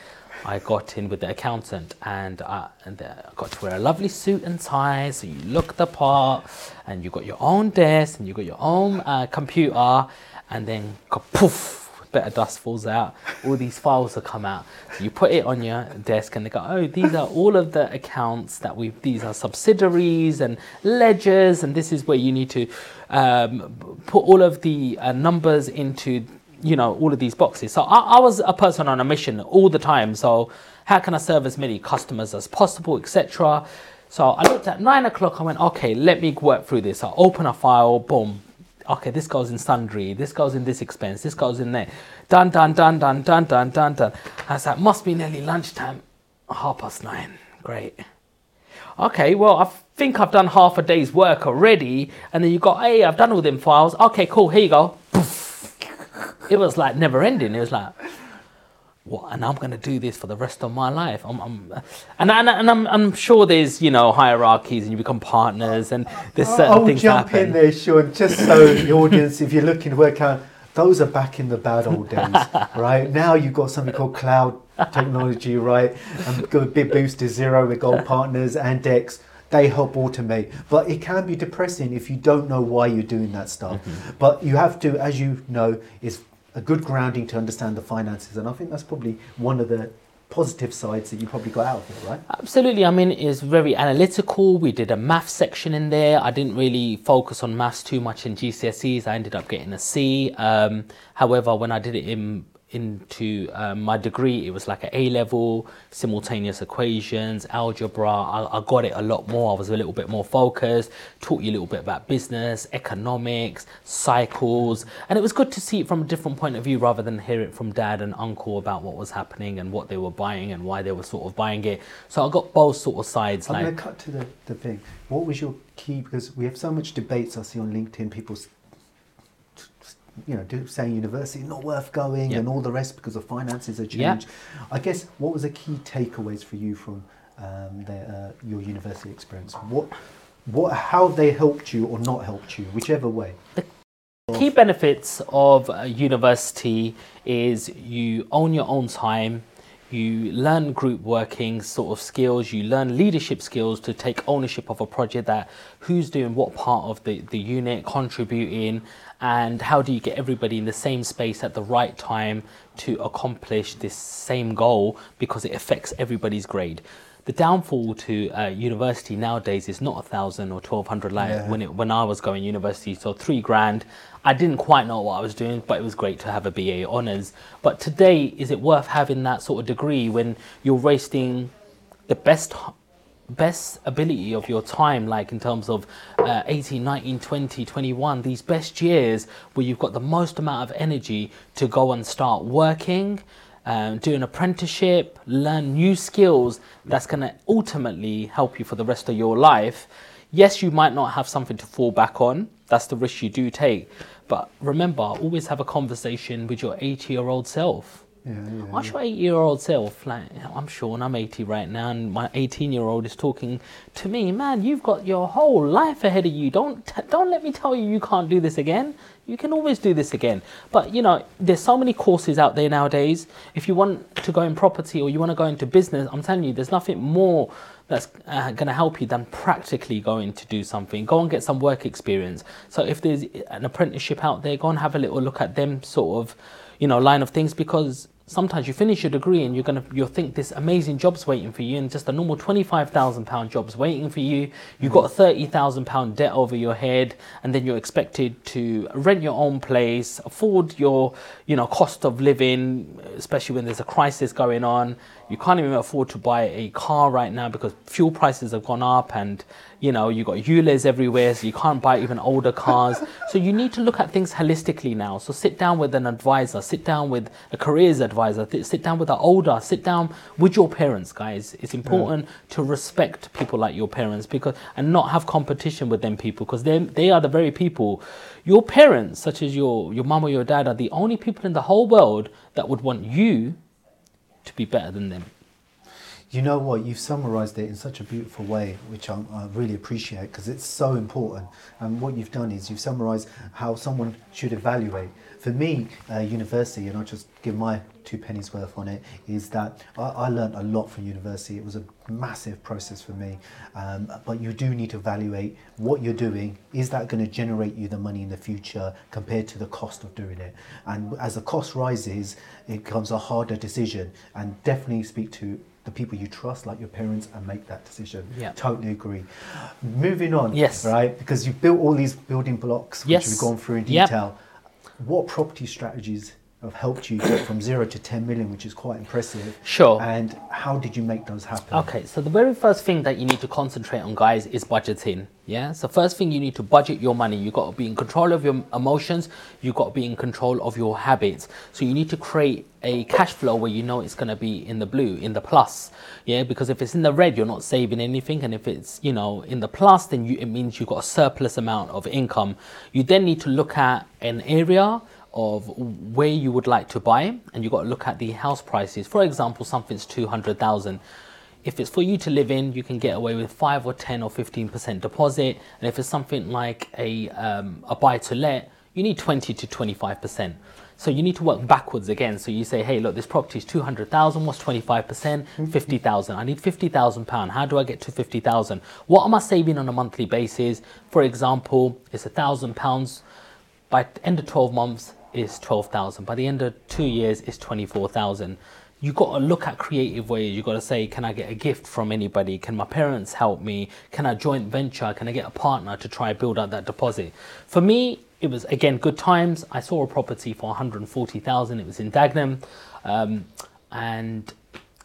B: I got in with the accountant and, I, and I got to wear a lovely suit and tie, so you look the part, and you got your own desk and you got your own uh, computer, and then poof, bit of dust falls out, all these files will come out. So you put it on your desk and they go, oh, these are all of the accounts that we, these are subsidiaries and ledgers, and this is where you need to um, put all of the uh, numbers into, you know, all of these boxes. So I, I was a person on a mission all the time. So how can I serve as many customers as possible, etc. So I looked at nine o'clock. I went, okay, let me work through this. I open a file, boom, okay, this goes in sundry, this goes in this expense, this goes in there. Done, done, done, done, done, done, done, done. I was like, must be nearly lunchtime. Half past nine. Great. Okay, well, I think I've done half a day's work already. And then you got, hey, I've done all them files. Okay, cool, here you go. It was like never ending. It was like, what? And I'm going to do this for the rest of my life. I'm, I'm and, and, and I'm, I'm sure there's, you know, hierarchies and you become partners and there's certain
A: I'll
B: things
A: jump
B: happen.
A: in there, Sean, just so the audience, if you're looking to work out, those are back in the bad old days, right? Now you've got something called cloud technology, right? And a big boost to Xero with gold partners and Dext. They help automate, but it can be depressing if you don't know why you're doing that stuff. Mm-hmm. But you have to, as you know, is a good grounding to understand the finances, and I think that's probably one of the positive sides that you probably got out of it, right?
B: Absolutely. I mean, it's very analytical. We did a math section in there. I didn't really focus on maths too much in GCSEs. I ended up getting a C. Um, however, when I did it in into um, my degree, it was like an A level, simultaneous equations, algebra. I, I, got it a lot more. I was a little bit more focused, taught you a little bit about business, economics, cycles. And it was good to see it from a different point of view rather than hear it from dad and uncle about what was happening and what they were buying and why they were sort of buying it. So I got both sort of sides.
A: I'm
B: like,
A: going to cut to the, the thing. What was your key? Because we have so much debates I see on LinkedIn, people you know, do, saying university not worth going
B: Yep.
A: and all the rest because the finances are changed. I guess what was the key takeaways for you from um, the, uh, your university experience? What, what, how have they helped you or not helped you, whichever way?
B: The Key benefits of a university is you own your own time, you learn group working sort of skills, you learn leadership skills to take ownership of a project that who's doing what part of the, the unit, contributing, and how do you get everybody in the same space at the right time to accomplish this same goal because it affects everybody's grade. The downfall to uh, university nowadays is not a thousand or twelve hundred like
A: Yeah.
B: when it, when I was going university. So three grand. I didn't quite know what I was doing, but it was great to have a BA honors. But today, is it worth having that sort of degree when you're wasting the best best ability of your time like in terms of uh, 18 19 20 21 these best years where you've got the most amount of energy to go and start working um, do an apprenticeship learn new skills that's going to ultimately help you for the rest of your life? Yes you might not have something to fall back on. That's the risk you do take but remember always have a conversation with your 80 year old self
A: Yeah, yeah,
B: Ask your eight-year-old self, like I'm Sean, I'm 80 right now, and my 18-year-old is talking to me. Man, you've got your whole life ahead of you. Don't t- don't let me tell you you can't do this again. You can always do this again. But you know, there's so many courses out there nowadays. If you want to go in property or you want to go into business, I'm telling you, there's nothing more that's uh, going to help you than practically going to do something. Go and get some work experience. So if there's an apprenticeship out there, go and have a little look at them sort of, you know, line of things because sometimes you finish your degree and you're gonna you'll think this amazing job's waiting for you and just a normal twenty five thousand pound job's waiting for you. You've got a thirty thousand pound debt over your head and then you're expected to rent your own place, afford your, you know, cost of living, especially when there's a crisis going on. You can't even afford to buy a car right now because fuel prices have gone up and you know, you've got ULEZ everywhere, so you can't buy even older cars. so you need to look at things holistically now. So sit down with an advisor, sit down with a careers advisor, th- sit down with an older, sit down with your parents, guys. It's important mm. to respect people like your parents because and not have competition with them people because they they are the very people. Your parents, such as your your mum or your dad, are the only people in the whole world that would want you to be better than them.
A: You know what? You've summarised it in such a beautiful way, which I'm, I really appreciate because it's so important. And what you've done is you've summarised how someone should evaluate. For me, uh, university, and I'll just give my two pennies worth on it, is that I, I learned a lot from university. It was a massive process for me. Um, but you do need to evaluate what you're doing. Is that going to generate you the money in the future compared to the cost of doing it? And as the cost rises, it becomes a harder decision. And definitely speak to the people you trust, like your parents, and make that decision.
B: Yeah.
A: Totally agree. Moving on.
B: Yes.
A: Right? Because you've built all these building blocks, which
B: Yes.
A: we've gone through in
B: Yep.
A: detail. What property strategies have helped you get from zero to 10 million, which is quite impressive?
B: Sure.
A: And how did you make those happen?
B: Okay, so the very first thing that you need to concentrate on, guys, is budgeting. Yeah. So first thing you need to budget your money. You've got to be in control of your emotions. you've got to be in control of your habits. So you need to create a cash flow where you know it's going to be in the blue, in the plus. Yeah. Because if it's in the red, you're not saving anything, and if it's you know in the plus, then you, it means you've got a surplus amount of income. You then need to look at an area of where you would like to buy and you've got to look at the house prices. For example something's 200000 if it's for you to live in you can get away with 5 or 10 or 15% deposit and if it's something like a, um, a buy to let you need 20 to 25% so you need to work backwards again. So you say hey look this property is 200000 what's 25% 50000 i need 50000 pound. How do i get to 50000 what am i saving on a monthly basis? For example it's a thousand pounds. By end of 12 months is 12,000. By the end of two years it's 24,000. You've got to look at creative ways. You've got to say, can I get a gift from anybody? Can my parents help me? Can I joint venture? Can I get a partner to try and build up that deposit? For me, it was again good times. I saw a property for 140,000. It was in Dagenham, um, and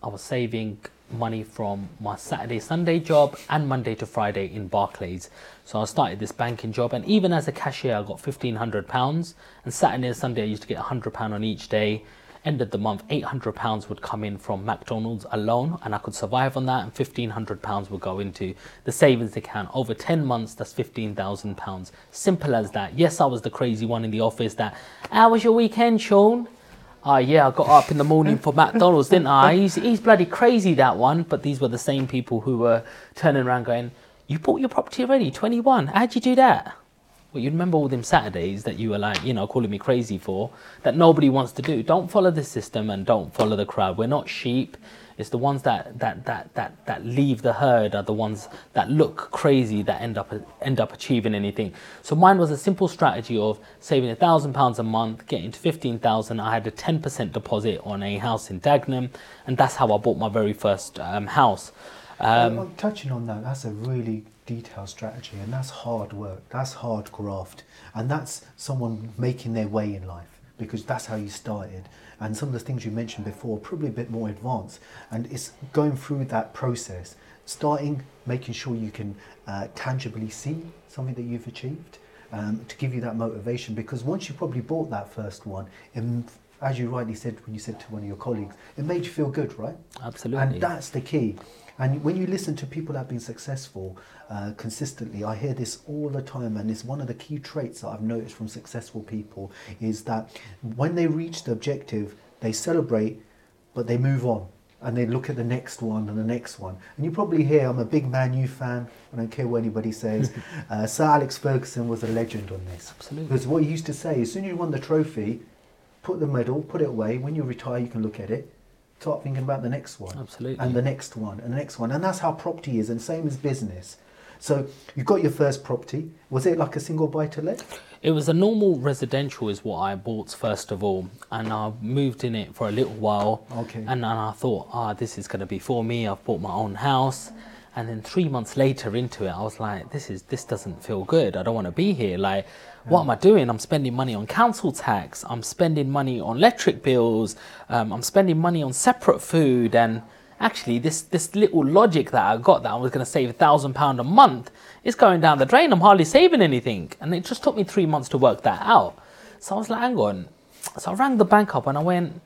B: I was saving money from my Saturday Sunday job and Monday to Friday in Barclays. So I started this banking job, and even as a cashier, I got 1,500 pounds. And Saturday and Sunday, I used to get 100 pound on each day end of the month, £800 would come in from McDonald's alone, and I could survive on that, and £1,500 would go into the savings account. Over 10 months, that's £15,000. Simple as that. Yes, I was the crazy one in the office that, how was your weekend, Sean? Uh, yeah, I got up in the morning for McDonald's, didn't I? He's, he's bloody crazy, that one. But these were the same people who were turning around going, You bought your property already, 21. How'd you do that? Well, you remember all them Saturdays that you were like, you know, calling me crazy for, that nobody wants to do. Don't follow the system and don't follow the crowd. We're not sheep. It's the ones that that that that that leave the herd are the ones that look crazy that end up end up achieving anything. So mine was a simple strategy of saving a thousand pounds a month, getting to fifteen thousand. I had a ten percent deposit on a house in Dagenham, and that's how I bought my very first um, house.
A: Um, touching on that, that's a really detailed strategy and that's hard work that's hard graft and that's someone making their way in life because that's how you started and some of the things you mentioned before probably a bit more advanced. And it's going through that process starting making sure you can uh, tangibly see something that you've achieved um, to give you that motivation. Because once you probably bought that first one and as you rightly said when you said to one of your colleagues it made you feel good right?
B: Absolutely.
A: And that's the key and when you listen to people that have been successful uh, consistently, I hear this all the time, and it's one of the key traits that I've noticed from successful people is that when they reach the objective, they celebrate, but they move on and they look at the next one and the next one. And you probably hear I'm a big Man U fan. I don't care what anybody says. uh, Sir Alex Ferguson was a legend on this.
B: Absolutely.
A: Because what he used to say, as soon as you won the trophy, put the medal, put it away. When you retire, you can look at it start thinking about the next one.
B: Absolutely.
A: And the next one, and the next one. And that's how property is, and same as business. So you got your first property. Was it like a single buy to let?
B: It was a normal residential, is what I bought first of all, and I moved in it for a little while.
A: Okay.
B: And then I thought, ah, oh, this is going to be for me. I've bought my own house. And then three months later into it, I was like, this is this doesn't feel good. I don't want to be here. Like, yeah. what am I doing? I'm spending money on council tax. I'm spending money on electric bills. Um, I'm spending money on separate food. And actually, this this little logic that I got that I was going to save a thousand pound a month is going down the drain. I'm hardly saving anything. And it just took me three months to work that out. So I was like, hang on. So I rang the bank up and I went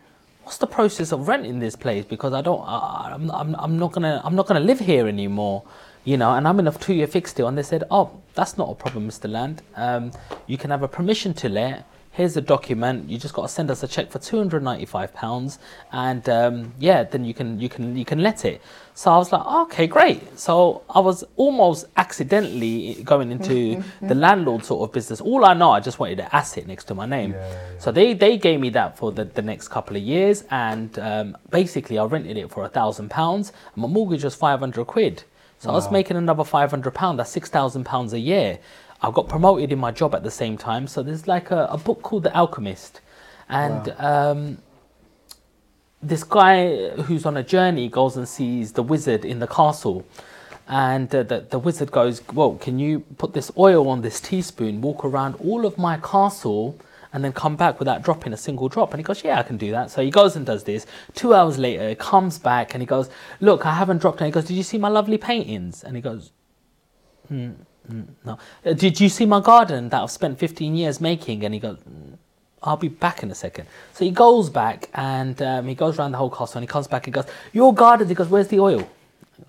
B: what's the process of renting this place because I don't I, I'm, I'm, I'm not gonna I'm not gonna live here anymore you know and I'm in a two-year fixed deal and they said oh that's not a problem Mr. Land um, you can have a permission to let here's a document. You just got to send us a check for 295 pounds and um, yeah then you can you can you can let it. So i was like okay great. So i was almost accidentally going into the landlord sort of business. All i know i just wanted an asset next to my name. Yeah, yeah. so they they gave me that for the, the next couple of years and um, basically i rented it for a thousand pounds and my mortgage was 500 quid. So wow. i was making another 500 pound that's 6000 pounds a year I got promoted in my job at the same time. So there's like a, a book called The Alchemist, and wow. um, this guy who's on a journey goes and sees the wizard in the castle. And uh, the, the wizard goes, Well, can you put this oil on this teaspoon, walk around all of my castle, and then come back without dropping a single drop? And he goes, Yeah, I can do that. So he goes and does this. Two hours later, he comes back and he goes, Look, I haven't dropped any. He goes, Did you see my lovely paintings? And he goes, Hmm. No. Uh, did you see my garden that I've spent 15 years making? And he goes, mm, I'll be back in a second. So he goes back and um, he goes around the whole castle and he comes back and goes, Your garden? He goes, Where's the oil?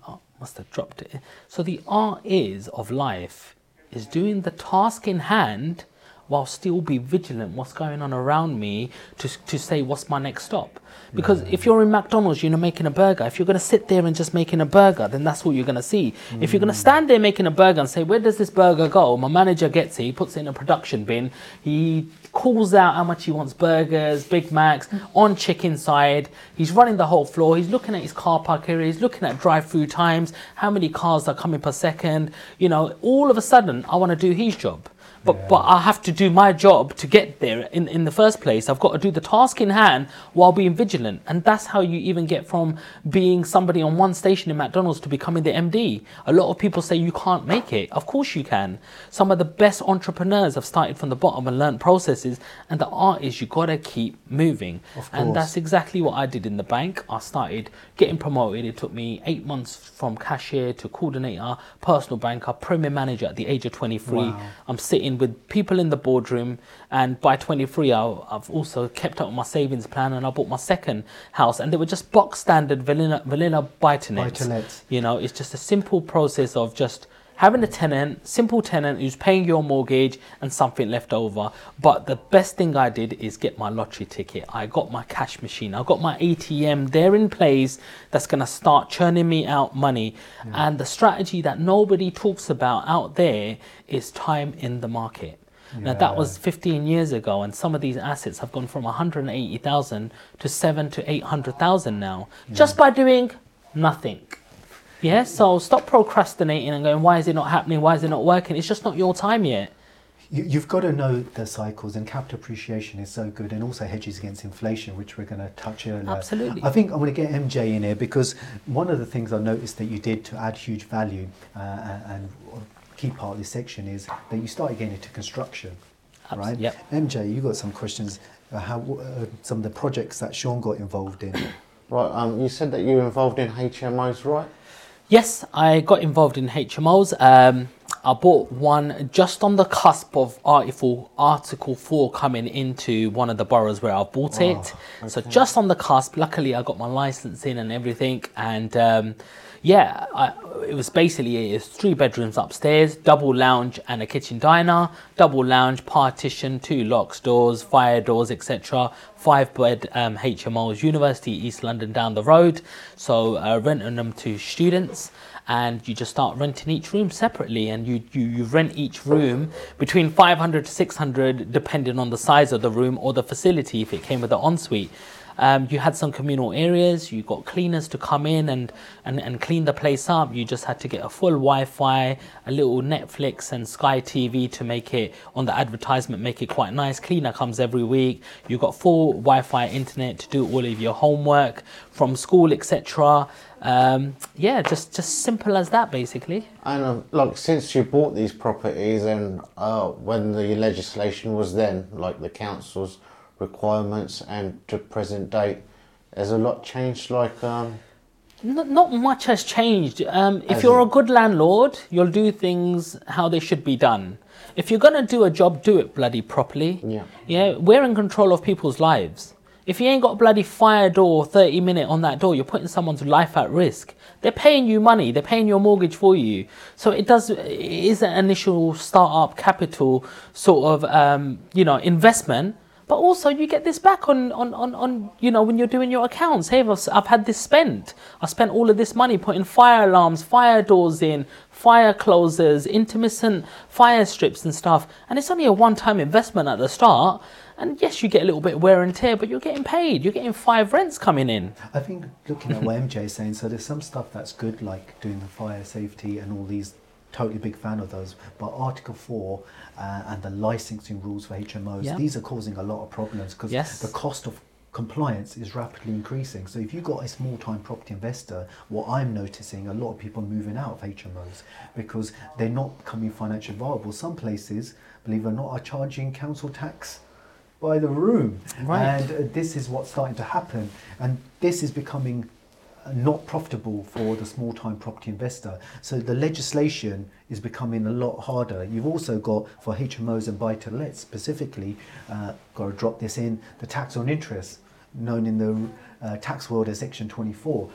B: Oh, must have dropped it. So the art is of life is doing the task in hand while still be vigilant what's going on around me to, to say what's my next stop. Because if you're in McDonald's, you're making a burger. If you're going to sit there and just making a burger, then that's what you're going to see. Mm. If you're going to stand there making a burger and say, where does this burger go? My manager gets it, he puts it in a production bin, he calls out how much he wants burgers, Big Macs, on chicken side. He's running the whole floor. He's looking at his car park area. He's looking at drive-through times, how many cars are coming per second. You know, all of a sudden, I want to do his job. But
A: Yeah.
B: but I have to do my job to get there in, in the first place. I've got to do the task in hand while being vigilant. And that's how you even get from being somebody on one station in McDonald's to becoming the MD. A lot of people say you can't make it. Of course you can. Some of the best entrepreneurs have started from the bottom and learned processes. And the art is you gotta keep moving. And that's exactly what I did in the bank. I started getting promoted. It took me eight months from cashier to coordinator, personal banker, premier manager at the age of 23.
A: Wow.
B: I'm sitting with people in the boardroom, and by 23, I, I've also kept up my savings plan and I bought my second house. And they were just box standard vanilla, vanilla buy-to-lets.
A: Buy-to-lets.
B: You know, it's just a simple process of just having a tenant, simple tenant who's paying your mortgage and something left over. But the best thing I did is get my lottery ticket. I got my cash machine. I got my ATM there in place that's going to start churning me out money. And the strategy that nobody talks about out there is time in the market. Now that was 15 years ago, and some of these assets have gone from 180,000 to seven to 800,000 now, just by doing nothing. Yeah, so stop procrastinating and going, why is it not happening? Why is it not working? It's just not your time yet.
A: You, you've got to know the cycles, and capital appreciation is so good, and also hedges against inflation, which we're going to touch earlier.
B: Absolutely.
A: I think I'm going to get MJ in here because one of the things I noticed that you did to add huge value uh, and and key part of this section is that you started getting into construction,
B: Abs-
A: right?
B: yep.
A: MJ, you got some questions. Uh, how uh, some of the projects that Sean got involved in?
C: Right, um, you said that you were involved in HMOs, right?
B: Yes, I got involved in HMOs. Um, I bought one just on the cusp of Article Article Four coming into one of the boroughs where I bought it. So just on the cusp. Luckily, I got my license in and everything, and um, yeah, I, it was basically it's three bedrooms upstairs, double lounge and a kitchen diner, double lounge, partition, two locks, doors, fire doors, etc. Five bed um, HMOs, University East London down the road. So uh, renting them to students and you just start renting each room separately and you, you, you rent each room between 500 to 600 depending on the size of the room or the facility if it came with an ensuite um, you had some communal areas you got cleaners to come in and, and, and clean the place up. You just had to get a full wi-fi a little netflix and sky tv to make it on the advertisement make it quite nice. Cleaner comes every week. You got full wi-fi internet to do all of your homework from school etc um, yeah just just simple as that basically.
C: And um, like since you bought these properties and uh, when the legislation was then, like the council's requirements and to present date, has a lot changed. Like um,
B: Not, not much has changed. Um, if you're a good landlord, you'll do things how they should be done. If you're gonna do a job, do it bloody properly.
C: Yeah.
B: Yeah, we're in control of people's lives. If you ain't got a bloody fire door 30 minute on that door, you're putting someone's life at risk. They're paying you money, they're paying your mortgage for you. So it does it is an initial startup capital sort of um, you know investment. But also you get this back on, on, on, on you know when you're doing your accounts. Hey, I've, I've had this spent. I spent all of this money putting fire alarms, fire doors in, fire closers, intermittent fire strips and stuff. And it's only a one-time investment at the start. And yes, you get a little bit wear and tear, but you're getting paid. You're getting five rents coming in.
A: I think looking at what MJ is saying, so there's some stuff that's good, like doing the fire safety and all these. Totally big fan of those, but Article Four uh, and the licensing rules for HMOs,
B: Yeah.
A: these are causing a lot of problems because
B: Yes.
A: the cost of compliance is rapidly increasing. So if you've got a small-time property investor, what I'm noticing, a lot of people are moving out of HMOs because they're not becoming financially viable. Some places, believe it or not, are charging council tax by the room.
B: Right.
A: And uh, this is what's starting to happen. And this is becoming not profitable for the small time property investor. So the legislation is becoming a lot harder. You've also got, for HMOs and buy to let specifically, uh, got to drop this in, the tax on interest, known in the uh, tax world as Section 24.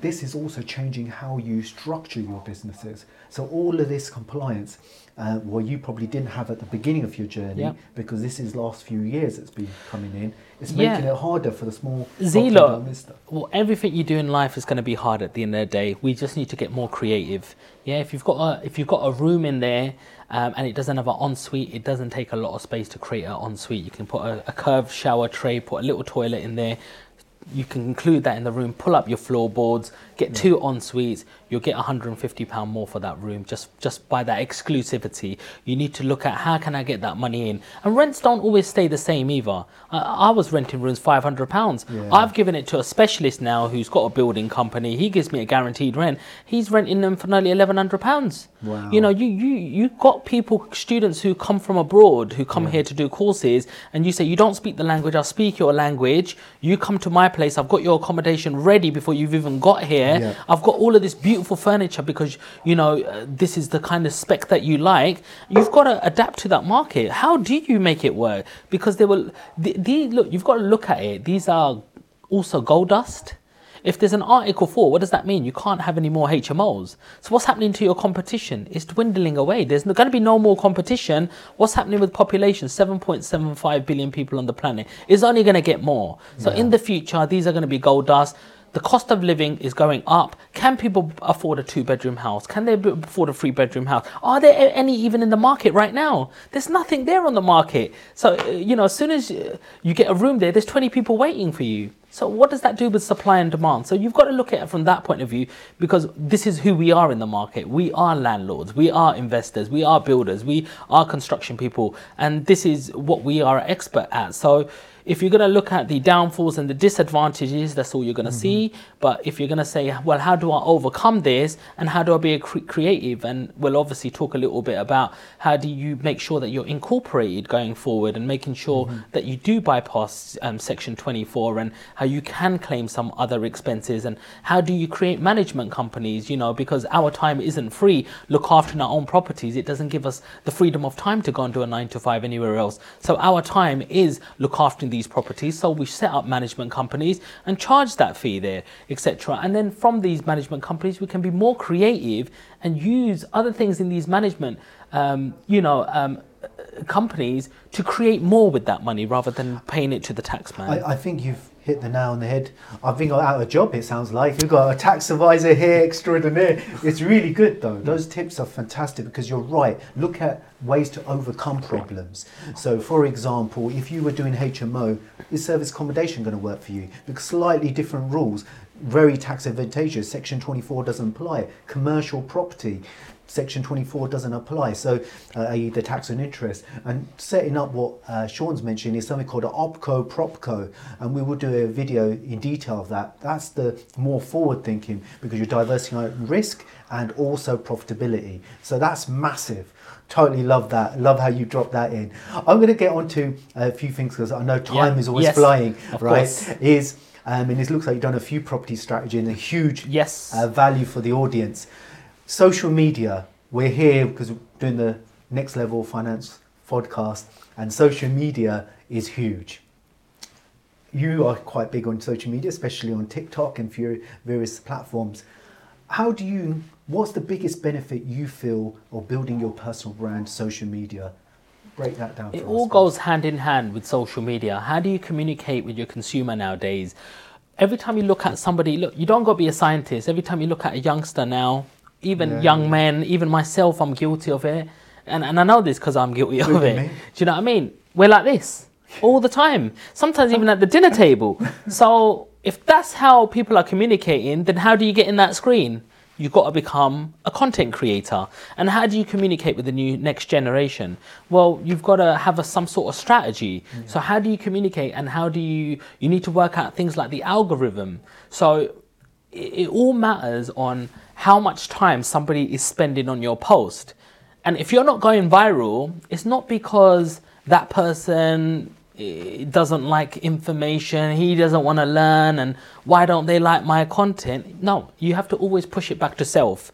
A: This is also changing how you structure your businesses. So all of this compliance, uh, well, you probably didn't have at the beginning of your journey
B: Yeah.
A: because this is last few years it's been coming in. It's
B: Yeah.
A: making it harder for the small
B: Zelo, well, everything you do in life is going to be hard at the end of the day. We just need to get more creative. Yeah, if you've got a if you've got a room in there um, and it doesn't have an ensuite, it doesn't take a lot of space to create an ensuite. You can put a, a curved shower tray, put a little toilet in there, you can include that in the room, pull up your floorboards, get two en suites, you'll get 150 pound more for that room just just by that exclusivity. You need to look at how can I get that money in, and rents don't always stay the same either. I, I was renting rooms 500 pounds.
A: Yeah.
B: I've given it to a specialist now who's got a building company. He gives me a guaranteed rent. He's renting them for nearly 1100 pounds.
A: Wow.
B: You know, you you you got people, students who come from abroad who come here to do courses, and you say you don't speak the language. I'll speak your language. You come to my place. I've got your accommodation ready before you've even got here.
A: Yeah.
B: I've got all of this beautiful furniture because you know uh, this is the kind of spec that you like. You've got to adapt to that market. How do you make it work? Because they will. The, the look, you've got to look at it. These are also gold dust. If there's an Article 4, what does that mean? You can't have any more HMOs. So what's happening to your competition? It's dwindling away. There's going to be no more competition. What's happening with population? 7.75 billion people on the planet. It's only going to get more. So in the future, these are going to be gold dust. The cost of living is going up. Can people afford a two bedroom house? Can they afford a three bedroom house? Are there any even in the market right now? There's nothing there on the market. So, uh, you know, as soon as uh, you get a room there, there's 20 people waiting for you. So, what does that do with supply and demand? So, you've got to look at it from that point of view because this is who we are in the market. We are landlords, we are investors, we are builders, we are construction people, and this is what we are expert at. So, if you're going to look at the downfalls and the disadvantages, that's all you're going to see. But if you're going to say, well, how do I overcome this and how do I be a cre- creative? And we'll obviously talk a little bit about how do you make sure that you're incorporated going forward and making sure that you do bypass um, Section 24 and how you can claim some other expenses and how do you create management companies, you know, because our time isn't free. Look after our own properties. It doesn't give us the freedom of time to go and do a nine to five anywhere else. So our time is look after these properties. So we set up management companies and charge that fee there, etc. And then from these management companies, we can be more creative and use other things in these management, um, you know, um, companies to create more with that money rather than paying it to the taxman.
A: I, I think you've hit the nail on the head. I've been out of a job, it sounds like. We've got a tax advisor here extraordinaire. It's really good though. Those tips are fantastic because you're right. Look at ways to overcome problems. So, for example, if you were doing HMO, is service accommodation going to work for you? Because slightly different rules, very tax advantageous. Section 24 doesn't apply. Commercial property. Section 24 doesn't apply, so uh, i.e. the tax on interest. And setting up what uh, Sean's mentioned is something called an OPCO PropCo, and we will do a video in detail of that. That's the more forward thinking because you're diversifying risk and also profitability. So that's massive. Totally love that. Love how you dropped that in. I'm going to get on to a few things because I know time
B: Yeah.
A: is always
B: Yes.
A: flying,
B: Of
A: right?
B: course.
A: Is um, and it looks like you've done a few property strategy and a huge
B: Yes.
A: uh, value for the audience. Social media, we're here because we're doing the next level finance podcast, and social media is huge. You are quite big on social media, especially on TikTok and various platforms. How do you? What's the biggest benefit you feel of building your personal brand, social media? Break that down.
B: It all
A: us,
B: goes hand in hand with social media. How do you communicate with your consumer nowadays? Every time you look at somebody, look, you don't got to be a scientist. Every time you look at a youngster now, even
A: Yeah.
B: young men, even myself, I'm guilty of it. And, and I know this because I'm guilty of it. Do you know what I mean? We're like this all the time, sometimes even at the dinner table. So if that's how people are communicating, then how do you get in that screen? You've got to become a content creator. And how do you communicate with the new next generation? Well, you've got to have a, some sort of strategy. So how do you communicate and how do you, you need to work out things like the algorithm. So it, it all matters on how much time somebody is spending on your post. And if you're not going viral, it's not because that person eh, doesn't like information, he doesn't want to learn, and why don't they like my content? No, you have to always push it back to self.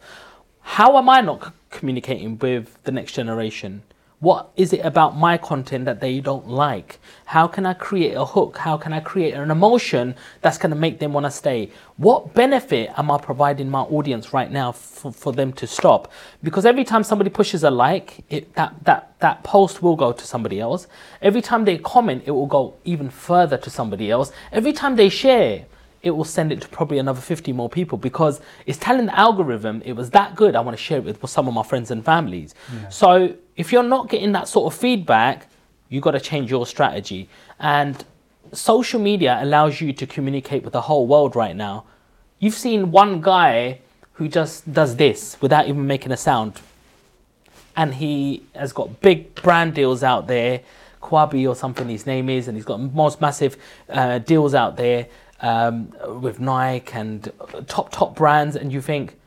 B: How am I not communicating with the next generation? What is it about my content that they don't like? How can I create a hook? How can I create an emotion that's going to make them want to stay? What benefit am I providing my audience right now for, for them to stop? Because every time somebody pushes a like, it, that, that, that post will go to somebody else. Every time they comment, it will go even further to somebody else. Every time they share, it will send it to probably another 50 more people because it's telling the algorithm it was that good. I want to share it with some of my friends and families. So if you're not getting that sort of feedback, you've got to change your strategy. And social media allows you to communicate with the whole world right now. You've seen one guy who just does this without even making a sound. And he has got big brand deals out there, Kwabi or something his name is, and he's got most massive uh, deals out there um, with Nike and top, top brands. And you think,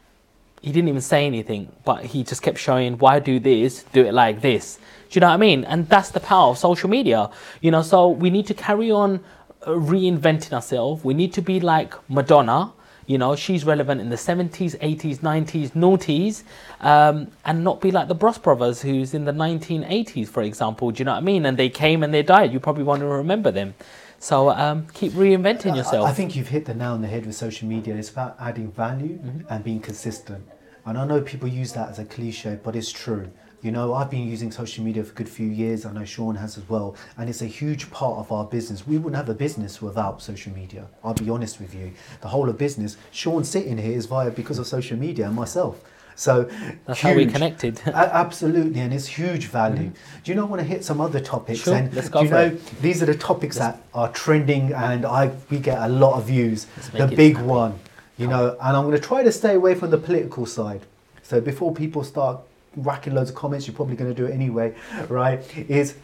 B: he didn't even say anything, but he just kept showing, why do this, do it like this. Do you know what I mean? And that's the power of social media. You know, so we need to carry on uh, reinventing ourselves. We need to be like Madonna. You know, she's relevant in the 70s, 80s, 90s, noughties, um, and not be like the Bros Brothers, who's in the 1980s, for example. Do you know what I mean? And they came and they died. You probably want to remember them. So um, keep reinventing yourself.
A: I, I think you've hit the nail on the head with social media. It's about adding value
B: Mm-hmm.
A: and being consistent. And I know people use that as a cliche, but it's true. You know, I've been using social media for a good few years. I know Sean has as well. And it's a huge part of our business. We wouldn't have a business without social media. I'll be honest with you. The whole of business, Sean sitting here is via because of social media and myself. So
B: That's how we connected.
A: Absolutely, and it's huge value. Do you not want to hit some other topics?
B: Sure,
A: and
B: let's go
A: do you know
B: it.
A: these are the topics that are trending, and I we get a lot of views. The big
B: happen.
A: one, you know, and I'm going to try to stay away from the political side. So before people start racking loads of comments, you're probably going to do it anyway, right? Is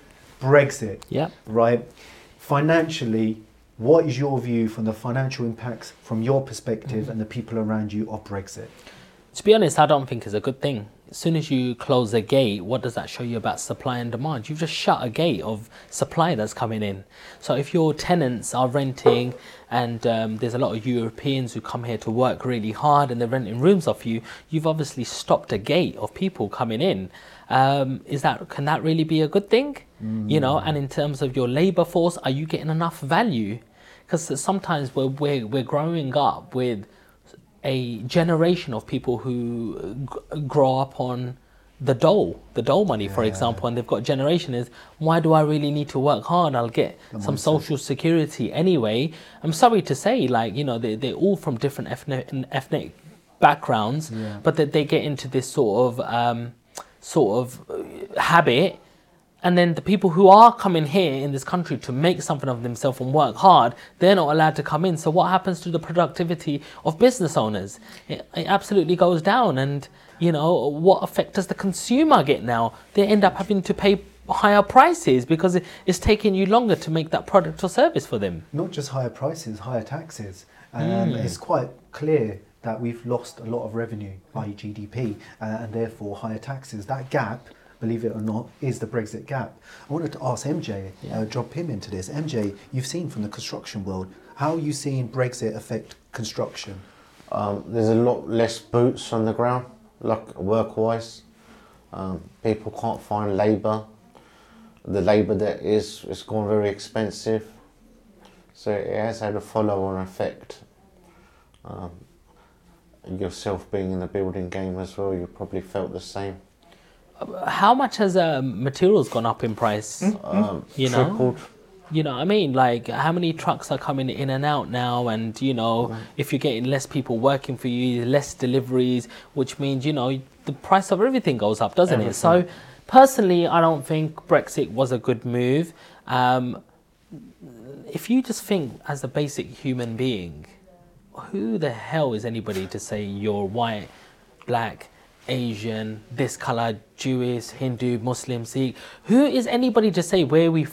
A: Brexit,
B: yeah.
A: right? Financially, what is your view from the financial impacts from your perspective mm-hmm. and the people around you of Brexit?
B: To be honest, I don't think it's a good thing. As soon as you close a gate, what does that show you about supply and demand? You've just shut a gate of supply that's coming in. So if your tenants are renting, and um, there's a lot of Europeans who come here to work really hard, and they're renting rooms off you, you've obviously stopped a gate of people coming in. Um, is that can that really be a good thing? You know, and in terms of your labour force, are you getting enough value? Because sometimes we're, we're we're growing up with a generation of people who g- grow up on the dole, the dole money, for
A: Yeah.
B: example, and they've got generation is why do I really need to work hard? I'll get some social security anyway. I'm sorry to say, like you know, they they're all from different ethnic ethnic backgrounds,
A: Yeah.
B: but that they get into this sort of um, sort of uh, habit. And then the people who are coming here in this country to make something of themselves and work hard, they're not allowed to come in. So what happens to the productivity of business owners? It, it absolutely goes down. And you know what effect does the consumer get now? They end up having to pay higher prices because it's taking you longer to make that product or service for them.
A: not just higher prices, higher taxes. Um,
B: Hmm.
A: It's quite clear that we've lost a lot of revenue, i.e., GDP, uh, and therefore higher taxes. That gap, believe it or not, is the Brexit gap. I wanted to ask MJ, uh, drop him into this. MJ, you've seen from the construction world, how are you seeing Brexit affect construction?
C: Um, there's a lot less boots on the ground, like work-wise. Um, people can't find labour. The labour that is, it's gone very expensive. So it has had a follow-on effect. Um, yourself being in the building game as well, you probably felt the same.
B: How much has um, materials gone up in price?
C: Um,
B: You know? You know I mean? Like, how many trucks are coming in and out now? And, you know,
C: Mm.
B: if you're getting less people working for you, less deliveries, which means, you know, the price of everything goes up, doesn't it? So, personally, I don't think Brexit was a good move. Um, if you just think as a basic human being, who the hell is anybody to say you're white, black, Asian, this color, Jewish, Hindu, Muslim, Sikh? Who is anybody to say where we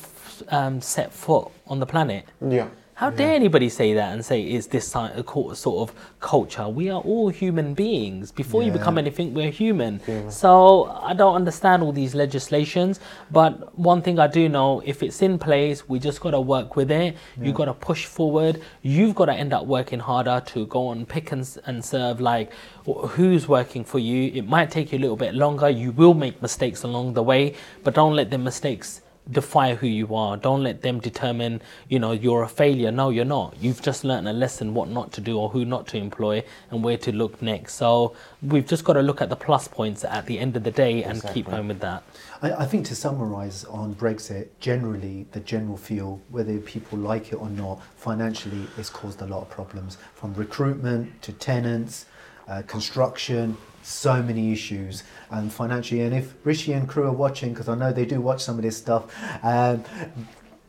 B: um, set foot on the planet?
C: Yeah.
B: How dare anybody say that and say is this a sort of culture? We are all human beings. Before you become anything, we're human. So I don't understand all these legislations. But one thing I do know, if it's in place, we just got to work with it. You got to push forward. You've got to end up working harder to go on pick and, and serve. Like who's working for you? It might take you a little bit longer. You will make mistakes along the way, but don't let the mistakes define who you are. Don't let them determine, you know, you're a failure. No, you're not. You've just learned a lesson what not to do or who not to employ and where to look next. So we've just got to look at the plus points at the end of the day and keep going with that.
A: I, I think to summarise on Brexit, generally the general feel, whether people like it or not, financially it's caused a lot of problems from recruitment to tenants, uh, construction, so many issues, and financially. And if Rishi and crew are watching, because I know they do watch some of this stuff, um,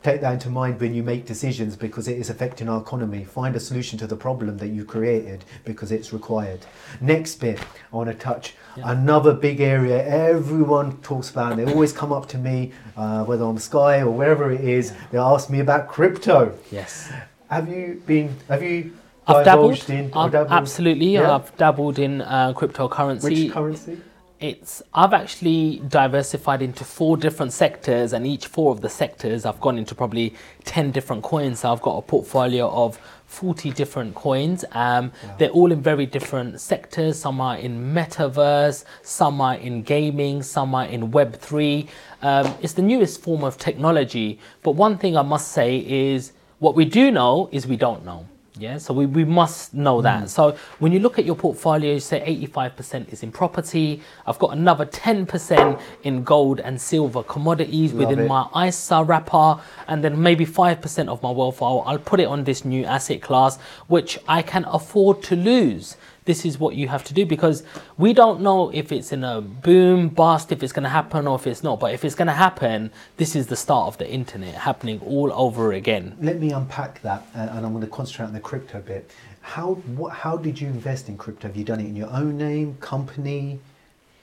A: take that into mind when you make decisions because it is affecting our economy. Find a solution to the problem that you created because it's required. Next bit, I want to touch
B: Yeah.
A: another big area everyone talks about. They always come up to me, uh, whether on Sky or wherever it is, they ask me about crypto.
B: Yes.
A: Have you been? Have you
B: I've dabbled.
A: in?
B: I've,
A: dabbled?
B: absolutely.
A: Yeah?
B: I've dabbled in uh, cryptocurrency.
A: Which currency?
B: It's I've actually diversified into four different sectors, and each four of the sectors I've gone into probably ten different coins. So I've got a portfolio of forty different coins. Um, They're all in very different sectors. Some are in metaverse, some are in gaming, some are in Web three. Um, it's the newest form of technology. But one thing I must say is what we do know is we don't know. Yeah, so we, we must know
A: Mm.
B: that. So when you look at your portfolio, you say 85% is in property. I've got another 10% in gold and silver commodities
A: Love
B: within
A: it.
B: my ISA wrapper, and then maybe 5% of my wealth, I'll, I'll put it on this new asset class, which I can afford to lose. This is what you have to do because we don't know if it's in a boom, bust, if it's going to happen or if it's not. But if it's going to happen, this is the start of the internet happening all over again.
A: Let me unpack that, and I'm going to concentrate on the crypto bit. How what, how did you invest in crypto? Have you done it in your own name, company,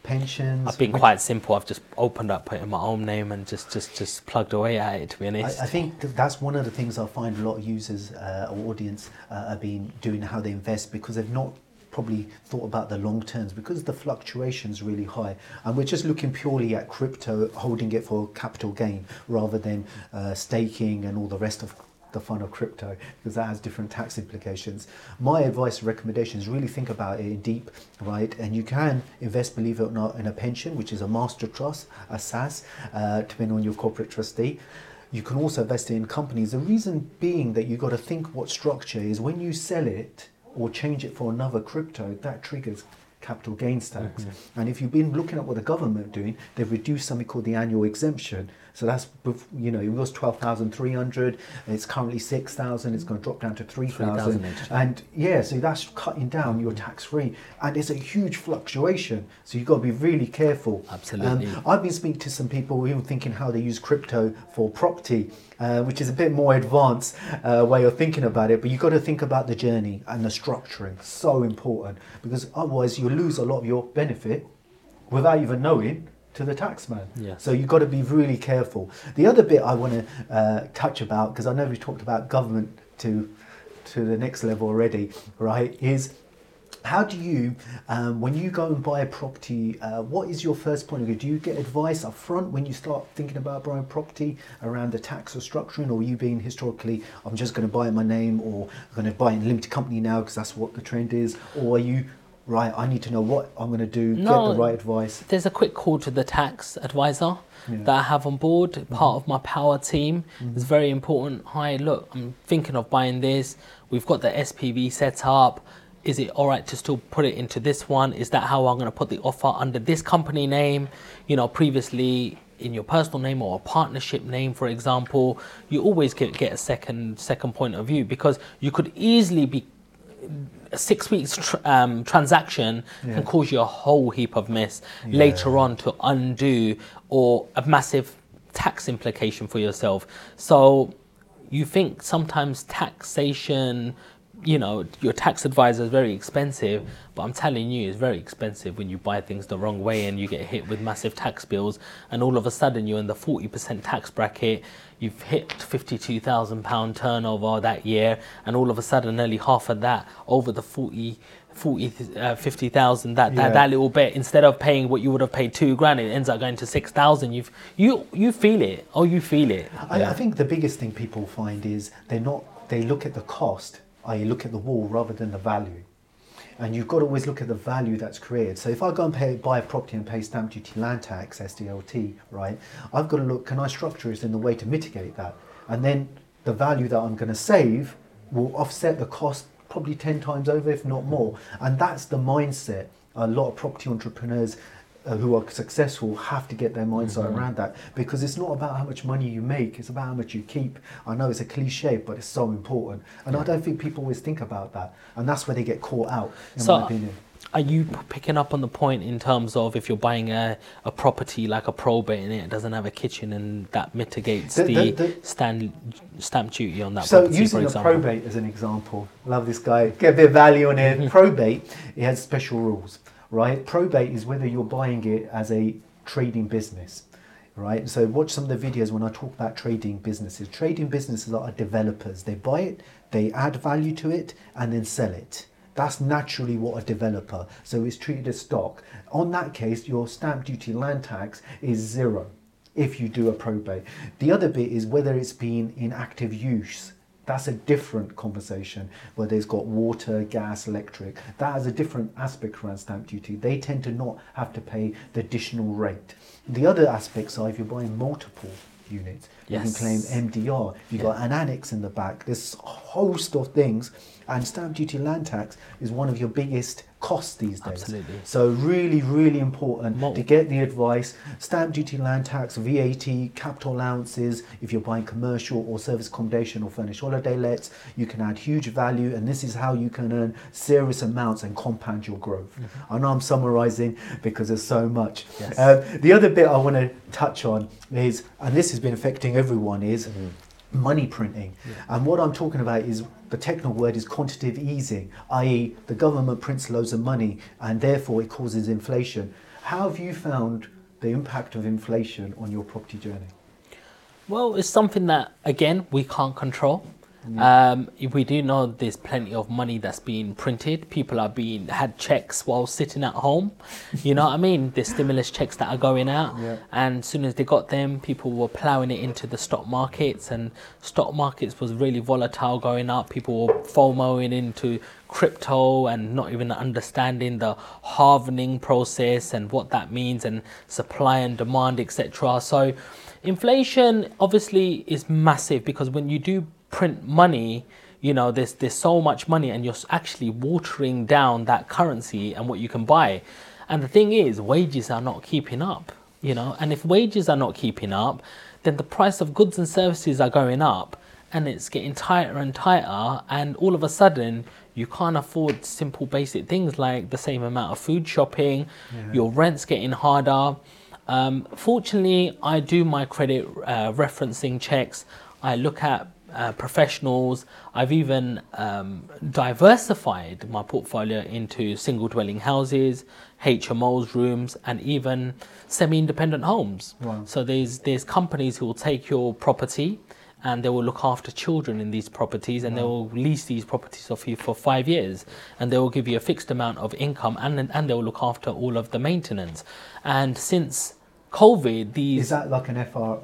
A: pensions?
B: I've been quite simple. I've just opened up, put in my own name, and just just just plugged away at it. To be honest,
A: I, I think that's one of the things I find a lot of users uh, or audience uh, have been doing how they invest because they've not probably thought about the long terms because the fluctuation's really high and we're just looking purely at crypto holding it for capital gain rather than uh, staking and all the rest of the fun of crypto because that has different tax implications. My advice and recommendation is really think about it in deep, right? And you can invest, believe it or not, in a pension, which is a master trust, a SSAS, uh, depending on your corporate trustee. You can also invest in companies. The reason being that you've got to think what structure is when you sell it or change it for another crypto, that triggers capital gains tax. Mm-hmm. And if you've been looking at what the government are doing, they've reduced something called the annual exemption. So that's, you know, it was 12,300, it's currently 6,000, it's going to drop down to 3,000.
B: 3,000.
A: And yeah, so that's cutting down your tax free. And it's a huge fluctuation. So you've got to be really careful.
B: Absolutely.
A: Um, I've been speaking to some people even thinking how they use crypto for property, uh, which is a bit more advanced uh, way of thinking about it. But you've got to think about the journey and the structuring. So important because otherwise you lose a lot of your benefit without even knowing to the taxman.
B: Yes.
A: So you've got to be really careful. The other bit I want to uh, touch about because I know we've talked about government to to the next level already, right? Is how do you, um, when you go and buy a property, uh, what is your first point of view? Do you get advice up front when you start thinking about buying property around the tax or structuring, or you being historically, I'm just going to buy in my name, or I'm going to buy it in a limited company now because that's what the trend is, or are you, right, I need to know what I'm going to do, get the right advice?
B: There's a quick call to the tax advisor
A: Yeah. Mm-hmm.
B: that I have on board, part of my power team. It's very important. Hi, look, I'm thinking of buying this. We've got the SPV set up. Is it all right to still put it into this one? Is that how I'm going to put the offer under this company name? You know, previously in your personal name or a partnership name, for example, you always get, get a second second point of view because you could easily be a six weeks tr- um, transaction
A: Yeah.
B: can cause you a whole heap of mess later on to undo or a massive tax implication for yourself. So you think sometimes taxation, you know, your tax advisor is very expensive, but I'm telling you, it's very expensive when you buy things the wrong way and you get hit with massive tax bills, and all of a sudden you're in the 40% tax bracket. You've hit £52,000 turnover that year, and all of a sudden, nearly half of that over the 40 40 uh, 50,000 that,
A: Yeah.
B: that that little bit instead of paying what you would have paid 2 grand it ends up going to 6,000 you you you feel it oh you feel it
A: I,
B: Yeah.
A: I think the biggest thing people find is they're not they look at the cost, i.e., look at the wall rather than the value. And you've got to always look at the value that's created. So if I go and pay, buy a property and pay stamp duty, land tax, SDLT, right? I've got to look, can I structure it in the way to mitigate that? And then the value that I'm going to save will offset the cost probably 10 times over, if not more. And that's the mindset a lot of property entrepreneurs uh, who are successful have to get their mindset around that because it's not about how much money you make, it's about how much you keep. I know it's a cliche, but it's so important. And I don't think people always think about that. And that's where they get caught out, in
B: So,
A: my opinion.
B: are you picking up on the point in terms of if you're buying a, a property like a probate and it doesn't have a kitchen and that mitigates
A: The-
B: the,
A: the- the-
B: stand, stamp duty on that
A: So
B: property,
A: using
B: for
A: a
B: example?
A: probate as an example, love this guy. Get a bit of value on
B: Mm-hmm.
A: it. probate, it has special rules, right? Probate is whether you're buying it as a trading business, right? So watch some of the videos when I talk about trading businesses. Trading businesses are developers. They buy it, they add value to it, and then sell it. That's naturally what a developer. So it's treated as stock. On that case, your stamp duty land tax is zero if you do a probate. The other bit is whether it's been in active use. That's a different conversation whether it's got water, gas, electric. That has a different aspect around stamp duty. They tend to not have to pay the additional rate. The other aspects are if you're buying multiple units, you can claim MDR. You've got an annex in the back. There's a host of things. And stamp duty land tax is one of your biggest costs these days.
B: Absolutely.
A: So really, really important to get the advice. Stamp duty, land tax, VAT, capital allowances. If you're buying commercial or service accommodation or furnished holiday lets, you can add huge value, and this is how you can earn serious amounts and compound your growth. I know I'm summarising because there's so much.
B: Yes.
A: Uh, the other bit I want to touch on is, and this has been affecting everyone, is money printing. And what I'm talking about is the technical word is quantitative easing, i.e., the government prints loads of money and therefore it causes inflation. How have you found the impact of inflation on your property journey?
B: Well, it's something that again we can't control. Um, we do know there's plenty of money that's being printed. People are being had checks while sitting at home. You know what I mean? The stimulus checks that are going out,
A: Yeah.
B: and as soon as they got them, people were ploughing it into the stock markets, and stock markets was really volatile going up. People were FOMOing into crypto and not even understanding the halvening process and what that means and supply and demand, etc. So inflation obviously is massive because when you do print money, you know, there's there's so much money and you're actually watering down that currency and what you can buy. And the thing is, wages are not keeping up, you know, and if wages are not keeping up, then the price of goods and services are going up and it's getting tighter and tighter and all of a sudden you can't afford simple basic things like the same amount of food shopping, your rent's getting harder. Um, fortunately, I do my credit uh, referencing checks. I look at uh, professionals. I've even um, diversified my portfolio into single dwelling houses, HMOs, rooms, and even semi-independent homes.
A: Wow.
B: So there's there's companies who will take your property and they will look after children in these properties and they will lease these properties off you for five years and they will give you a fixed amount of income and and they will look after all of the maintenance. And since COVID, these
A: Is that like an FR,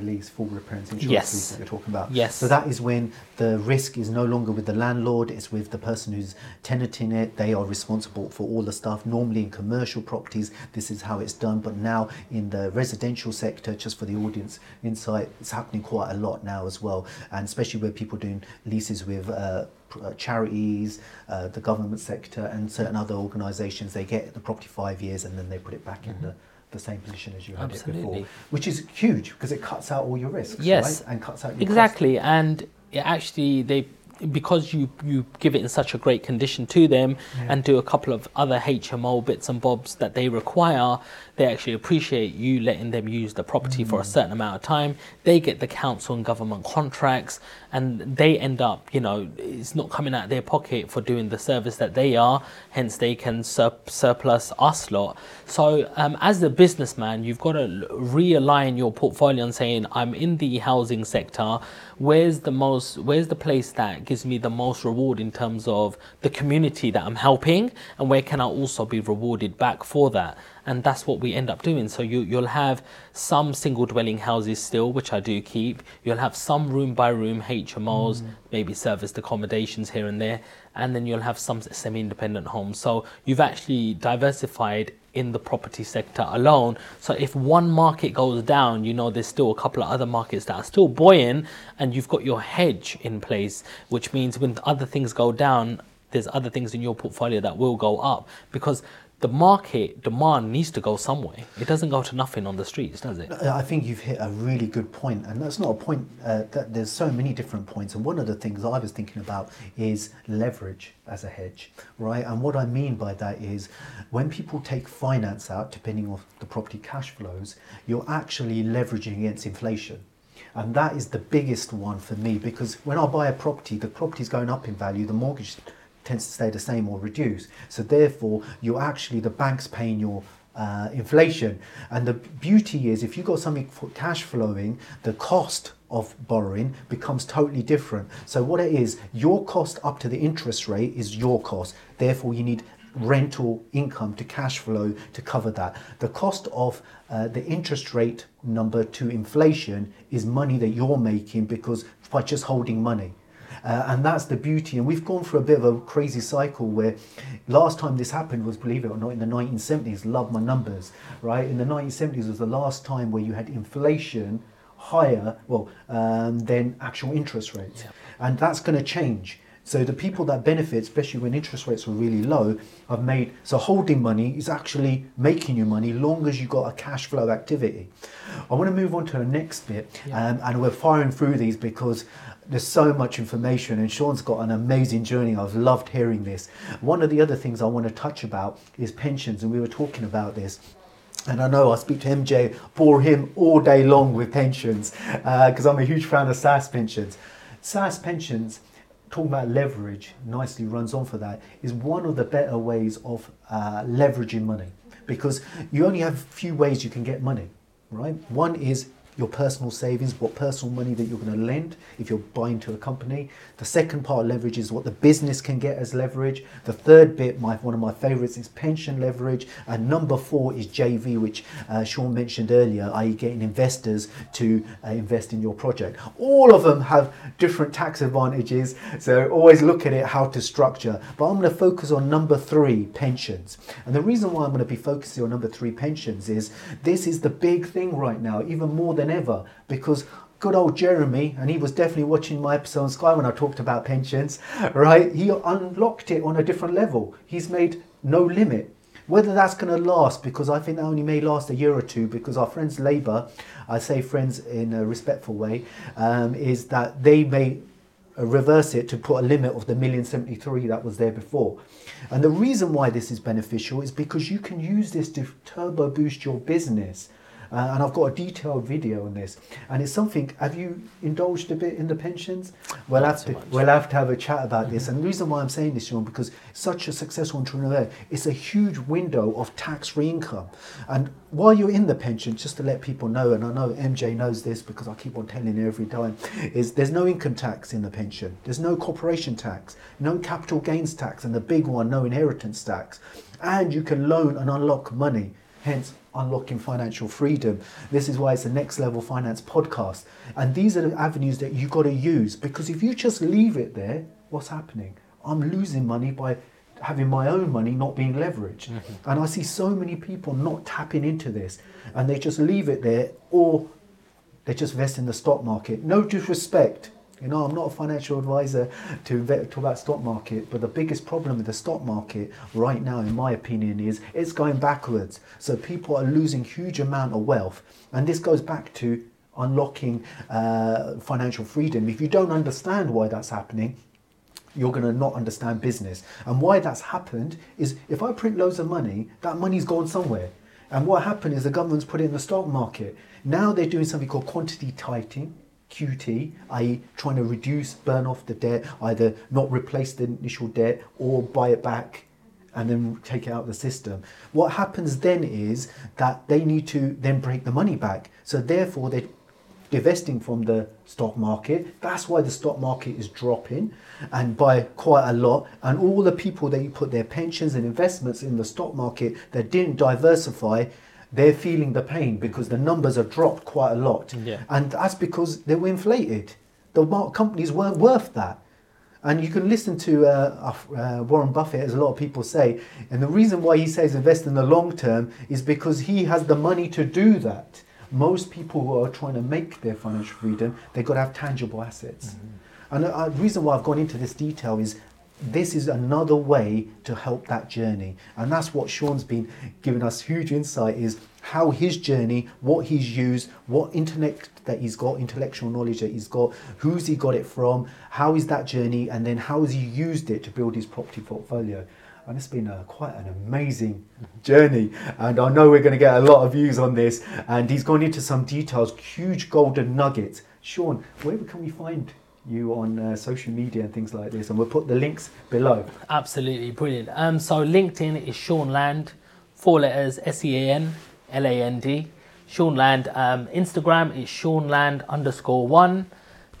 A: lease, full repairs insurance
B: Yes.
A: lease that you're talking about?
B: Yes.
A: So that is when the risk is no longer with the landlord, it's with the person who's tenanting it. They are responsible for all the stuff. Normally in commercial properties, this is how it's done. But now in the residential sector, just for the audience insight, it's happening quite a lot now as well. And especially where people doing leases with uh, uh, charities, uh, the government sector, and certain other organisations, they get the property five years and then they put it back in the, the same position as you had it before, which is huge because it cuts out all your risks,
B: Yes.
A: right? And cuts out your
B: exactly and it actually they because you you give it in such a great condition to them
A: Yeah.
B: and do a couple of other HMO bits and bobs that they require they actually appreciate you letting them use the property for
A: Mm.
B: a certain amount of time. They get the council and government contracts and they end up you know it's not coming out of their pocket for doing the service that they are hence they can sur- surplus us lot. So um, as a businessman you've got to realign your portfolio and saying i'm in the housing sector. Where's the most where's the place that gives me the most reward in terms of the community that i'm helping? And where can i also be rewarded back for that and that's what we end up doing. So you, you'll have some single dwelling houses still which i do keep. You'll have some room by room hmos mm. maybe serviced accommodations here and there. And then you'll have some semi-independent homes. So you've actually diversified in the property sector alone. So if one market goes down you know there's still a couple of other markets that are still buoyant and you've got your hedge in place which means when other things go down there's other things in your portfolio that will go up. Because the market demand needs to go somewhere. It doesn't go to nothing on the streets, does it?
A: I think you've hit a really good point, and that's not a point. Uh, that there's so many different points, and one of the things I was thinking about is leverage as a hedge, right? And what I mean by that is when people take finance out, depending on the property cash flows, you're actually leveraging against inflation. And that is the biggest one for me because when I buy a property, the property's going up in value, the mortgage tends to stay the same or reduce. So therefore, you're actually the bank's paying your uh, inflation. And the beauty is, if you've got something for cash flowing, the cost of borrowing becomes totally different. So what it is, your cost up to the interest rate is your cost. Therefore, you need rental income to cash flow to cover that. The cost of uh, the interest rate number to inflation is money that you're making because by just holding money. Uh, and that's the beauty. And we've gone through a bit of a crazy cycle where last time this happened was, believe it or not, in the 1970s. Love my numbers, right? In the 1970s was the last time where you had inflation higher, well, um, than actual interest rates. Yeah. And that's going to change. So the people that benefit, especially when interest rates were really low, have made so holding money is actually making you money long as you've got a cash flow activity. I want to move on to the next bit, yeah. um, and we're firing through these because there's so much information and Sean's got an amazing journey. I've loved hearing this. One of the other things I want to touch about is pensions, and we were talking about this. And I know I speak to MJ, bore him all day long with pensions because uh, I'm a huge fan of SSAS pensions. SSAS pensions, talking about leverage, nicely runs on for that, is one of the better ways of uh, leveraging money because you only have a few ways you can get money, right? One is your personal savings, what personal money that you're going to lend if you're buying to a company. The second part of leverage is what the business can get as leverage. The third bit, my one of my favorites, is pension leverage. And number four is JV, which uh, Sean mentioned earlier, i.e., getting investors to uh, invest in your project. All of them have different tax advantages, so always look at it how to structure. But I'm going to focus on number three, pensions. And the reason why I'm going to be focusing on number three, pensions, is this is the big thing right now, even more than than ever because good old Jeremy, and he was definitely watching my episode on Sky when I talked about pensions, right? He unlocked it on a different level. He's made no limit. Whether that's going to last, because I think that only may last a year or two, because our friends Labour, I say friends in a respectful way, um, is that they may reverse it to put a limit of the million seventy three that was there before. And the reason why this is beneficial is because you can use this to turbo boost your business. Uh, and I've got a detailed video on this. And it's something, have you indulged a bit in the pensions? We'll, have to, we'll have to have a chat about mm-hmm. this. And the reason why I'm saying this, Sean, because such a successful entrepreneur, it's a huge window of tax free income. And while you're in the pension, just to let people know, and I know MJ knows this because I keep on telling you every time, is there's no income tax in the pension. There's no corporation tax, no capital gains tax, and the big one, no inheritance tax. And you can loan and unlock money. Hence, unlocking financial freedom. This is why it's the next level finance podcast. And these are the avenues that you got to use because if you just leave it there, what's happening? I'm losing money by having my own money not being leveraged. Mm-hmm. And I see so many people not tapping into this and they just leave it there or they just invest in the stock market. No disrespect you know, I'm not a financial advisor to talk about stock market, but the biggest problem with the stock market right now, in my opinion, is it's going backwards. So people are losing huge amount of wealth, and this goes back to unlocking uh, financial freedom. If you don't understand why that's happening, you're going to not understand business. And why that's happened is if I print loads of money, that money's gone somewhere. And what happened is the government's put it in the stock market. Now they're doing something called quantity tightening QT, i.e., trying to reduce, burn off the debt, either not replace the initial debt or buy it back and then take it out of the system. What happens then is that they need to then break the money back. So therefore, they're divesting from the stock market. That's why the stock market is dropping and by quite a lot. And all the people that you put their pensions and investments in the stock market that didn't diversify they're feeling the pain because the numbers are dropped quite a lot.
B: Yeah.
A: And that's because they were inflated. The companies weren't worth that. And you can listen to uh, uh, Warren Buffett, as a lot of people say. And the reason why he says invest in the long term is because he has the money to do that. Most people who are trying to make their financial freedom, they've got to have tangible assets. Mm-hmm. And the uh, reason why I've gone into this detail is this is another way to help that journey. And that's what sean's been giving us huge insight is how his journey what he's used what intellect that he's got intellectual knowledge that he's got who's he got it from how is that journey and then how has he used it to build his property portfolio. And it's been a, quite an amazing journey. And i know we're going to get a lot of views on this. And he's gone into some details huge golden nuggets. Sean where can we find you on uh, social media and things like this and we'll put the links below
B: Absolutely brilliant. Um, so LinkedIn is Sean Land, four letters S E A N L A N D. Sean Land. Um, Instagram is Sean Land underscore one.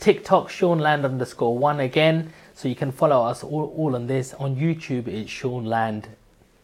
B: TikTok Sean Land underscore one again. So you can follow us all, all on this. On YouTube it's Sean Land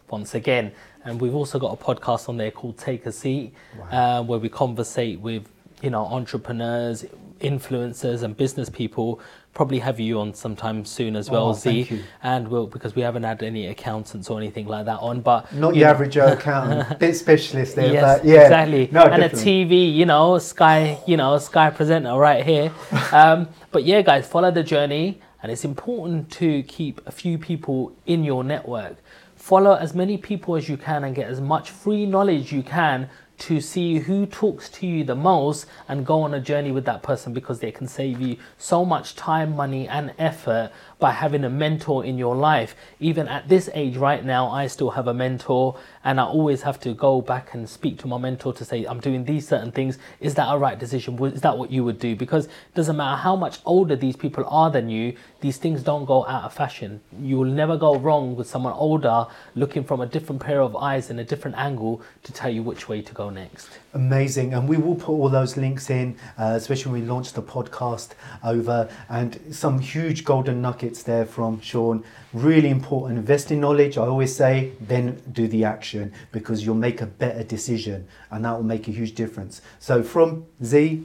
B: once again. And we've also got a podcast on there called Take a Seat, uh, where we conversate with you know entrepreneurs, influencers, and business people. Probably have you on sometime soon as well,
A: Oh,
B: Zee.
A: thank you.
B: And we'll because we haven't had any accountants or anything like that on, but
A: not your
B: know-
A: average Joe accountant bit specialist there
B: Yes,
A: but yeah
B: exactly.
A: no
B: and
A: definitely.
B: a TV, you know, Sky, you know, Sky presenter right here. Um, but yeah, guys, follow the journey, and it's important to keep a few people in your network. Follow as many people as you can and get as much free knowledge you can to see who talks to you the most and go on a journey with that person because they can save you so much time, money, and effort by having a mentor in your life. Even at this age right now, I still have a mentor and I always have to go back and speak to my mentor to say, I'm doing these certain things. Is that a right decision? Is that what you would do? Because it doesn't matter how much older these people are than you, these things don't go out of fashion. You will never go wrong with someone older looking from a different pair of eyes in a different angle to tell you which way to go next.
A: Amazing, and we will put all those links in, uh, especially when we launch the podcast over, and some huge golden nuggets there from Sean. Really important. Invest in knowledge. I always say, then do the action because you'll make a better decision, and that will make a huge difference. So, from Zee,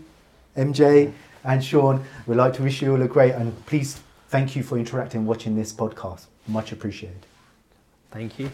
A: MJ, and Sean, we'd like to wish you all a great and please thank you for interacting, watching this podcast. Much appreciated.
B: Thank you.